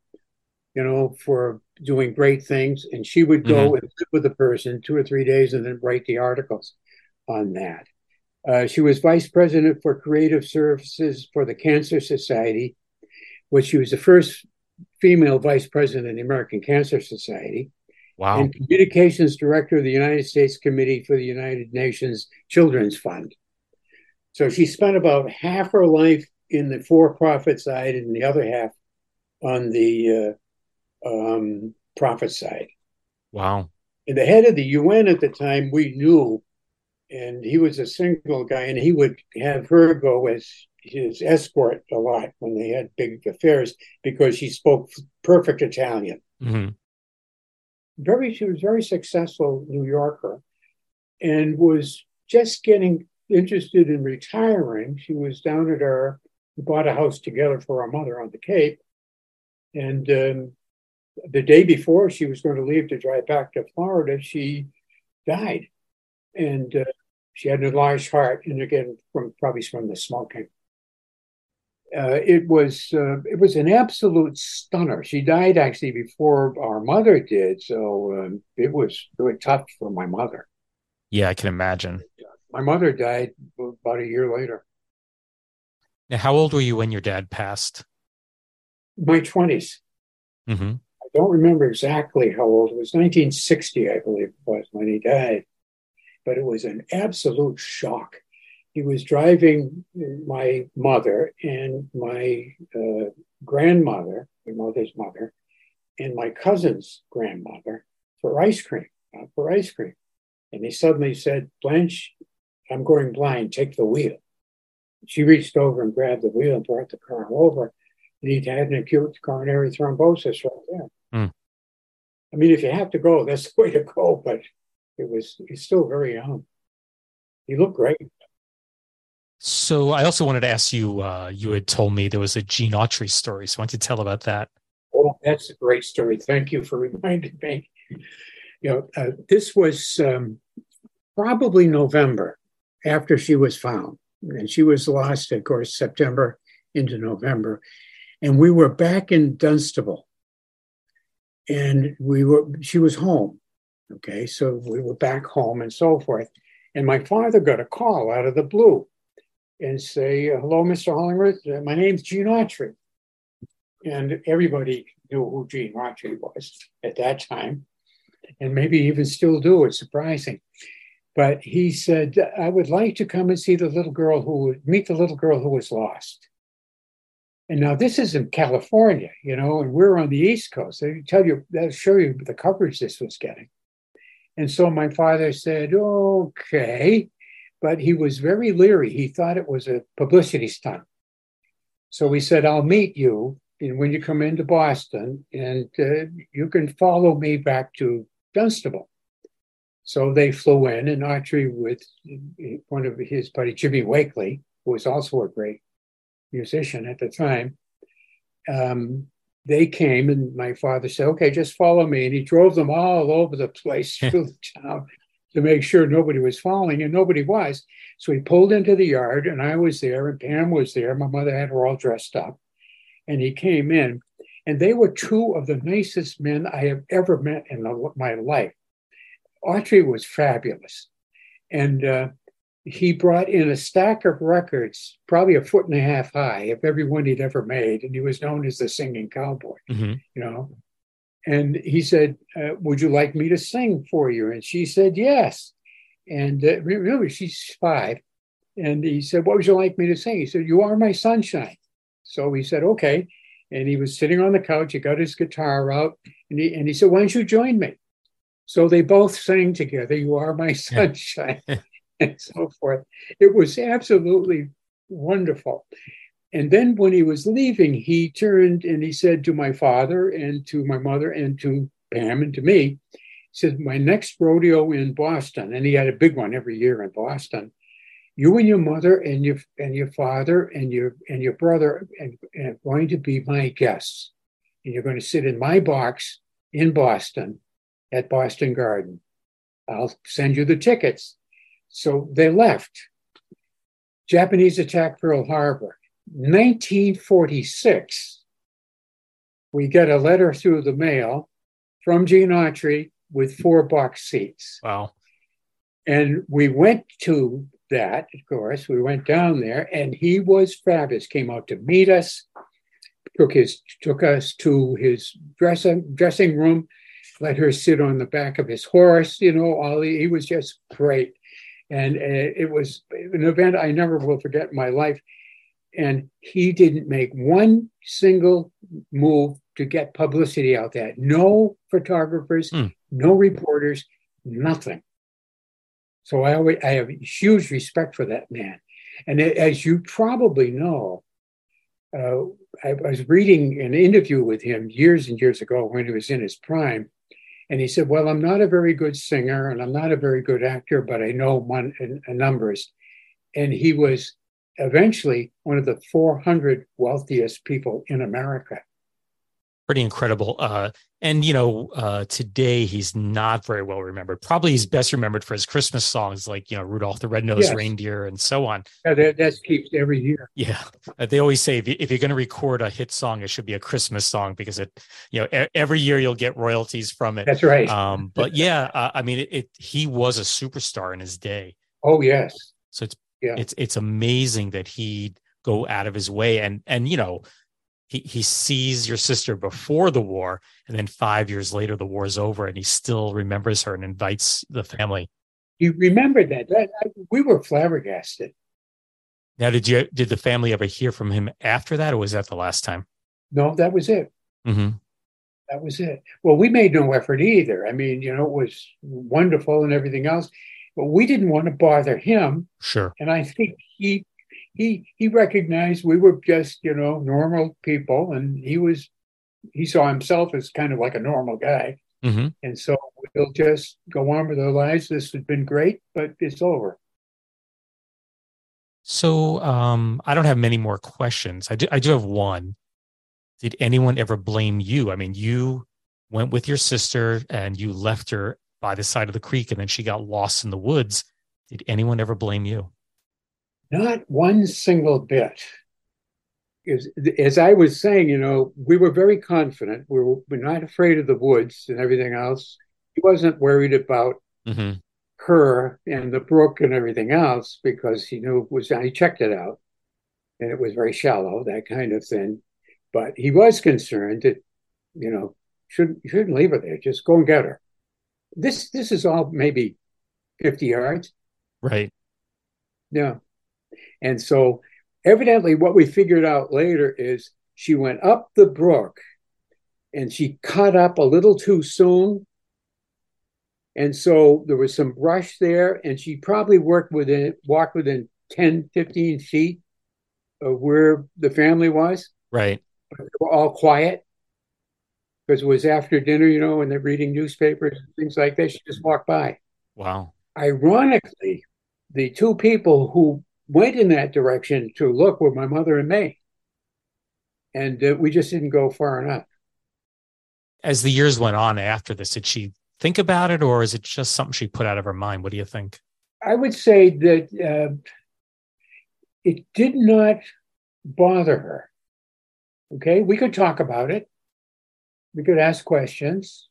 you know, for doing great things. And she would go mm-hmm. and sit with a person two or three days and then write the articles on that. Uh, she was vice president for creative services for the Cancer Society, which she was the first female vice president of the American Cancer Society. Wow. And communications director of the United States Committee for the United Nations Children's Fund. So she spent about half her life in the for profit side and the other half on the uh, um, profit side. Wow. And the head of the UN at the time, we knew, and he was a single guy, and he would have her go as his escort a lot when they had big affairs because she spoke perfect Italian. Mm-hmm. Very, she was very successful New Yorker, and was just getting interested in retiring. She was down at our, we bought a house together for our mother on the Cape, and um, the day before she was going to leave to drive back to Florida, she died, and uh, she had an enlarged heart, and again from probably from the smoking uh, it was uh, it was an absolute stunner. She died actually before our mother did, so um, it was really tough for my mother. Yeah, I can imagine. My mother died about a year later. Now, how old were you when your dad passed? My 20s mm-hmm. I don't remember exactly how old. It was 1960, I believe it was when he died, but it was an absolute shock he was driving my mother and my uh, grandmother, my mother's mother, and my cousin's grandmother for ice cream, uh, for ice cream. And he suddenly said, Blanche, I'm going blind, take the wheel. She reached over and grabbed the wheel and brought the car over. And he'd had an acute coronary thrombosis right there. Mm. I mean, if you have to go, that's the <laughs> way to go, but it was, he's still very young. He looked great. So I also wanted to ask you. Uh, you had told me there was a Gene Autry story, so I want to tell about that. Oh, that's a great story. Thank you for <laughs> reminding me. You know, uh, this was um, probably November after she was found, and she was lost, of course, September into November, and we were back in Dunstable, and we were. She was home. Okay, so we were back home and so forth, and my father got a call out of the blue and say, hello, Mr. Hollingworth, my name's Gene Autry. And everybody knew who Gene Autry was at that time, and maybe even still do. It's surprising. But he said, I would like to come and see the little girl who meet the little girl who was lost. And now this is in California, you know, and we're on the East Coast. They tell you, they'll show you the coverage this was getting. And so my father said, okay but he was very leery. He thought it was a publicity stunt. So he said, I'll meet you when you come into Boston, and uh, you can follow me back to Dunstable. So they flew in, and Autry with one of his buddy, Jimmy Wakely, who was also a great musician at the time. Um, they came, and my father said, Okay, just follow me. And he drove them all over the place through the town to make sure nobody was following, and nobody was. So he pulled into the yard, and I was there, and Pam was there. My mother had her all dressed up, and he came in, and they were two of the nicest men I have ever met in my life. Autry was fabulous, and uh, he brought in a stack of records, probably a foot and a half high, of everyone he'd ever made, and he was known as the singing cowboy. Mm-hmm. You know, and he said, uh, Would you like me to sing for you? And she said, Yes. And uh, remember, she's five. And he said, What would you like me to sing? He said, You are my sunshine. So he said, Okay. And he was sitting on the couch. He got his guitar out and he, and he said, Why don't you join me? So they both sang together, You Are My Sunshine, <laughs> and so forth. It was absolutely wonderful. And then when he was leaving, he turned and he said to my father and to my mother and to Pam and to me, he said, My next rodeo in Boston, and he had a big one every year in Boston. You and your mother and your and your father and your and your brother and, are going to be my guests. And you're going to sit in my box in Boston at Boston Garden. I'll send you the tickets. So they left. Japanese attack Pearl Harbor. 1946, we get a letter through the mail from Gene Autry with four box seats. Wow. And we went to that, of course. We went down there and he was fabulous, came out to meet us, took his took us to his dressing dressing room, let her sit on the back of his horse, you know, all he, he was just great. And uh, it was an event I never will forget in my life. And he didn't make one single move to get publicity out there. No photographers, mm. no reporters, nothing. So I always, I have huge respect for that man. And as you probably know, uh, I was reading an interview with him years and years ago when he was in his prime, and he said, Well, I'm not a very good singer and I'm not a very good actor, but I know one, uh, numbers. And he was eventually one of the 400 wealthiest people in America pretty incredible. Uh, and you know, uh, today he's not very well remembered. Probably he's best remembered for his Christmas songs, like you know Rudolph the Red-Nosed yes. Reindeer and so on. Yeah, that, that keeps every year. Yeah, uh, they always say if, you, if you're going to record a hit song, it should be a Christmas song because it, you know, every year you'll get royalties from it. That's right. Um, <laughs> but yeah, uh, I mean, it, it, he was a superstar in his day. Oh yes. So it's yeah. it's it's amazing that he'd go out of his way and and you know he he sees your sister before the war, and then five years later, the war is over, and he still remembers her and invites the family. He remembered that. that I, we were flabbergasted. Now, did you did the family ever hear from him after that, or was that the last time? No, that was it. Mm-hmm. That was it. Well, we made no effort either. I mean, you know, it was wonderful and everything else, but we didn't want to bother him. Sure. And I think he he he recognized we were just you know normal people, and he was he saw himself as kind of like a normal guy, mm-hmm. and so we'll just go on with our lives. This has been great, but it's over. So um, I don't have many more questions. I do, I do have one. Did anyone ever blame you? I mean, you went with your sister and you left her by the side of the creek, and then she got lost in the woods. Did anyone ever blame you? Not one single bit. As, as I was saying, you know, we were very confident. We were, we're not afraid of the woods and everything else. He wasn't worried about mm-hmm. her and the brook and everything else because he knew it was, he checked it out and it was very shallow, that kind of thing. But he was concerned that, you know, shouldn't, shouldn't leave her there. Just go and get her. This, this is all maybe 50 yards. Right. Yeah. And so, evidently, what we figured out later is she went up the brook and she cut up a little too soon. And so there was some brush there, and she probably worked within, walked within 10, 15 feet of where the family was. Right. But they were all quiet because it was after dinner, you know, and they're reading newspapers and things like that. She just walked by. Wow. Ironically, the two people who went in that direction to look with my mother and me. And uh, we just didn't go far enough. As the years went on after this, did she think about it or is it just something she put out of her mind? What do you think? I would say that uh, it did not bother her. Okay, we could talk about it, we could ask questions,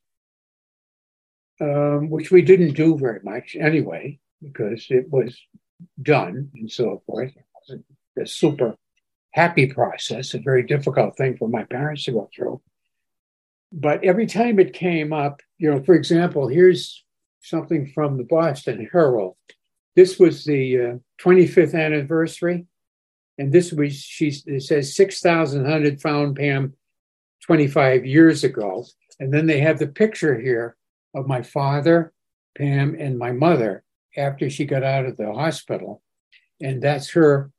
um, which we didn't do very much anyway, because it was done and so forth. It wasn't a super happy process, a very difficult thing for my parents to go through. But every time it came up, you know, for example, here's something from the Boston Herald. This was the uh, 25th anniversary. And this was, she says 6,100 found Pam 25 years ago. And then they have the picture here of my father, Pam, and my mother after she got out of the hospital. And that's her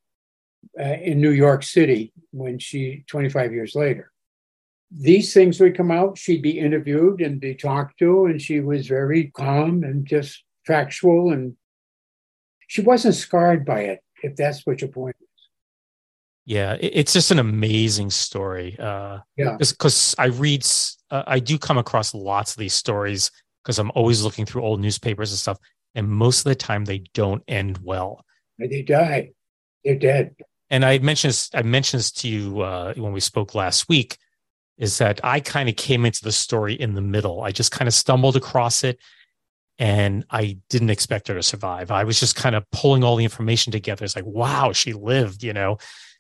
uh, in New York City when she 25 years later. These things would come out. She'd be interviewed and be talked to, and she was very calm and just factual, and she wasn't scarred by it. If that's what your point is. Yeah, it's just an amazing story. Uh, yeah, because I read, uh, I do come across lots of these stories because I'm always looking through old newspapers and stuff, and most of the time they don't end well. They die. They're dead and I mentioned this, I mentioned this to you uh, when we spoke last week, is that I kind of came into the story in the middle. I just kind of stumbled across it, and I didn't expect her to survive. I was just kind of pulling all the information together. It's like, wow, she lived. You know,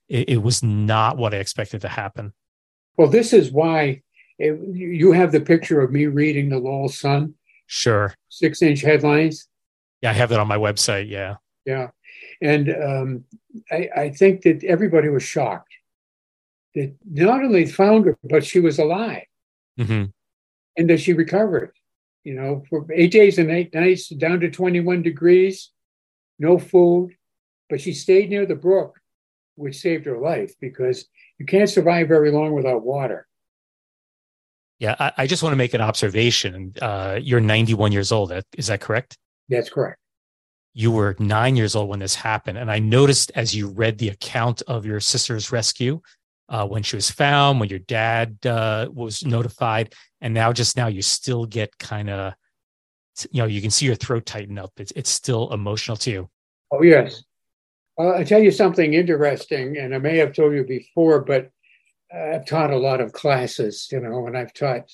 it, it was not what I expected to happen. Well, this is why it, you have the picture of me reading the Lowell Sun. Sure. Six inch headlines. Yeah, I have that on my website. Yeah. Yeah. And um, I, I think that everybody was shocked that not only found her, but she was alive mm-hmm. and that she recovered. You know, for eight days and eight nights, down to 21 degrees, no food, but she stayed near the brook, which saved her life because you can't survive very long without water. Yeah, I, I just want to make an observation. Uh, you're 91 years old. Is that correct? That's correct you were nine years old when this happened. And I noticed as you read the account of your sister's rescue, uh, when she was found, when your dad uh, was notified, and now just now you still get kind of, you know, you can see your throat tighten up. It's, it's still emotional to you. Oh, yes. Uh, I'll tell you something interesting, and I may have told you before, but I've taught a lot of classes, you know, and I've taught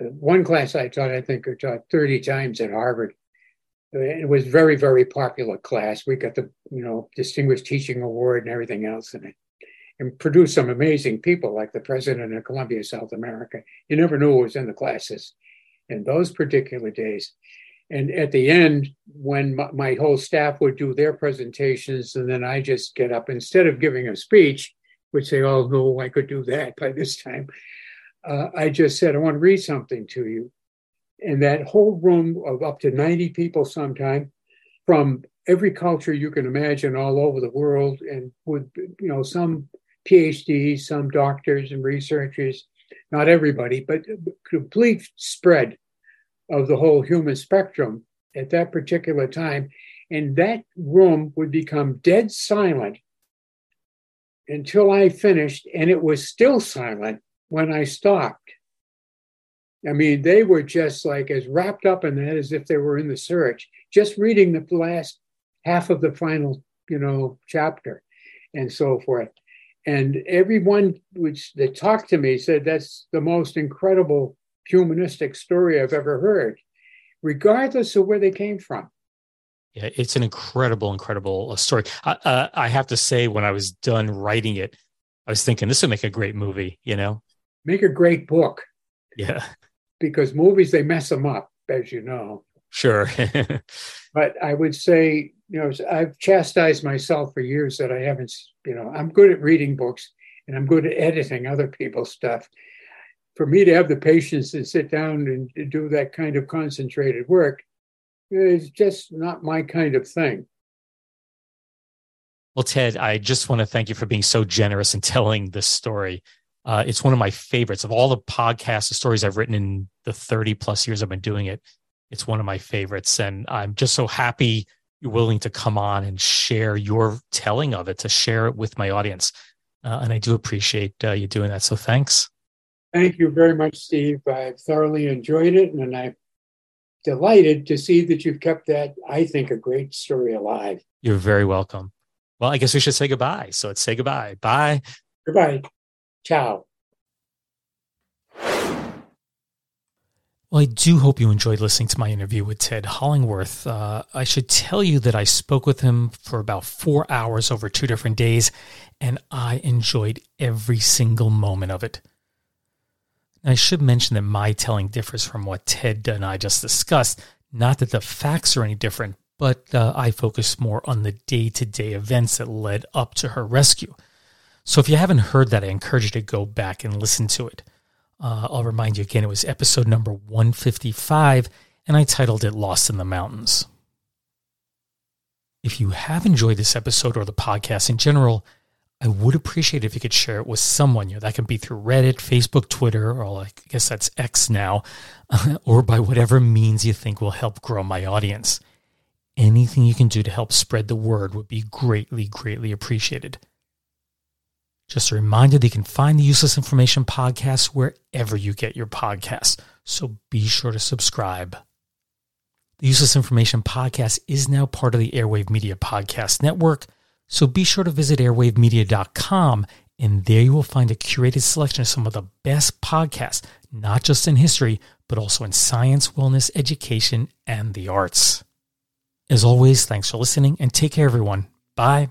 uh, one class I taught, I think I taught 30 times at Harvard it was very very popular class. We got the you know distinguished teaching award and everything else in it and produced some amazing people like the president of Colombia south america. You never knew who was in the classes in those particular days. And at the end when my, my whole staff would do their presentations and then i just get up instead of giving a speech which they all knew i could do that by this time uh, i just said i want to read something to you and that whole room of up to 90 people sometime from every culture you can imagine all over the world and with you know some phds some doctors and researchers not everybody but complete spread of the whole human spectrum at that particular time. And that room would become dead silent until i finished and it was still silent when i stopped I mean, they were just like as wrapped up in that as if they were in the search, just reading the last half of the final, you know, chapter and so forth. And everyone which that talked to me said that's the most incredible humanistic story I've ever heard, regardless of where they came from. Yeah, it's an incredible, incredible uh, story. I, uh, I have to say, when I was done writing it, I was thinking this would make a great movie. You know, make a great book. Yeah because movies they mess them up, as you know. Sure. <laughs> but I would say, you know, I've chastised myself for years that I haven't, you know, I'm good at reading books and I'm good at editing other people's stuff. For me to have the patience to sit down and do that kind of concentrated work is just not my kind of thing. Well, Ted, I just want to thank you for being so generous in telling this story. Uh, it's one of my favorites of all the podcasts, the stories I've written in the 30 plus years I've been doing it. It's one of my favorites. And I'm just so happy you're willing to come on and share your telling of it, to share it with my audience. Uh, and I do appreciate uh, you doing that. So thanks. Thank you very much, Steve. I've thoroughly enjoyed it. And I'm delighted to see that you've kept that, I think, a great story alive. You're very welcome. Well, I guess we should say goodbye. So let's say goodbye. Bye. Goodbye. Ciao. Well, I do hope you enjoyed listening to my interview with Ted Hollingworth. Uh, I should tell you that I spoke with him for about four hours over two different days, and I enjoyed every single moment of it. I should mention that my telling differs from what Ted and I just discussed. Not that the facts are any different, but uh, I focus more on the day to day events that led up to her rescue. So if you haven't heard that, I encourage you to go back and listen to it. Uh, I'll remind you again, it was episode number 155, and I titled it Lost in the Mountains. If you have enjoyed this episode or the podcast in general, I would appreciate if you could share it with someone. You know, that can be through Reddit, Facebook, Twitter, or I guess that's X now, <laughs> or by whatever means you think will help grow my audience. Anything you can do to help spread the word would be greatly, greatly appreciated. Just a reminder that you can find the Useless Information Podcast wherever you get your podcasts, so be sure to subscribe. The Useless Information Podcast is now part of the Airwave Media Podcast Network, so be sure to visit airwavemedia.com and there you will find a curated selection of some of the best podcasts, not just in history, but also in science, wellness, education, and the arts. As always, thanks for listening and take care, everyone. Bye.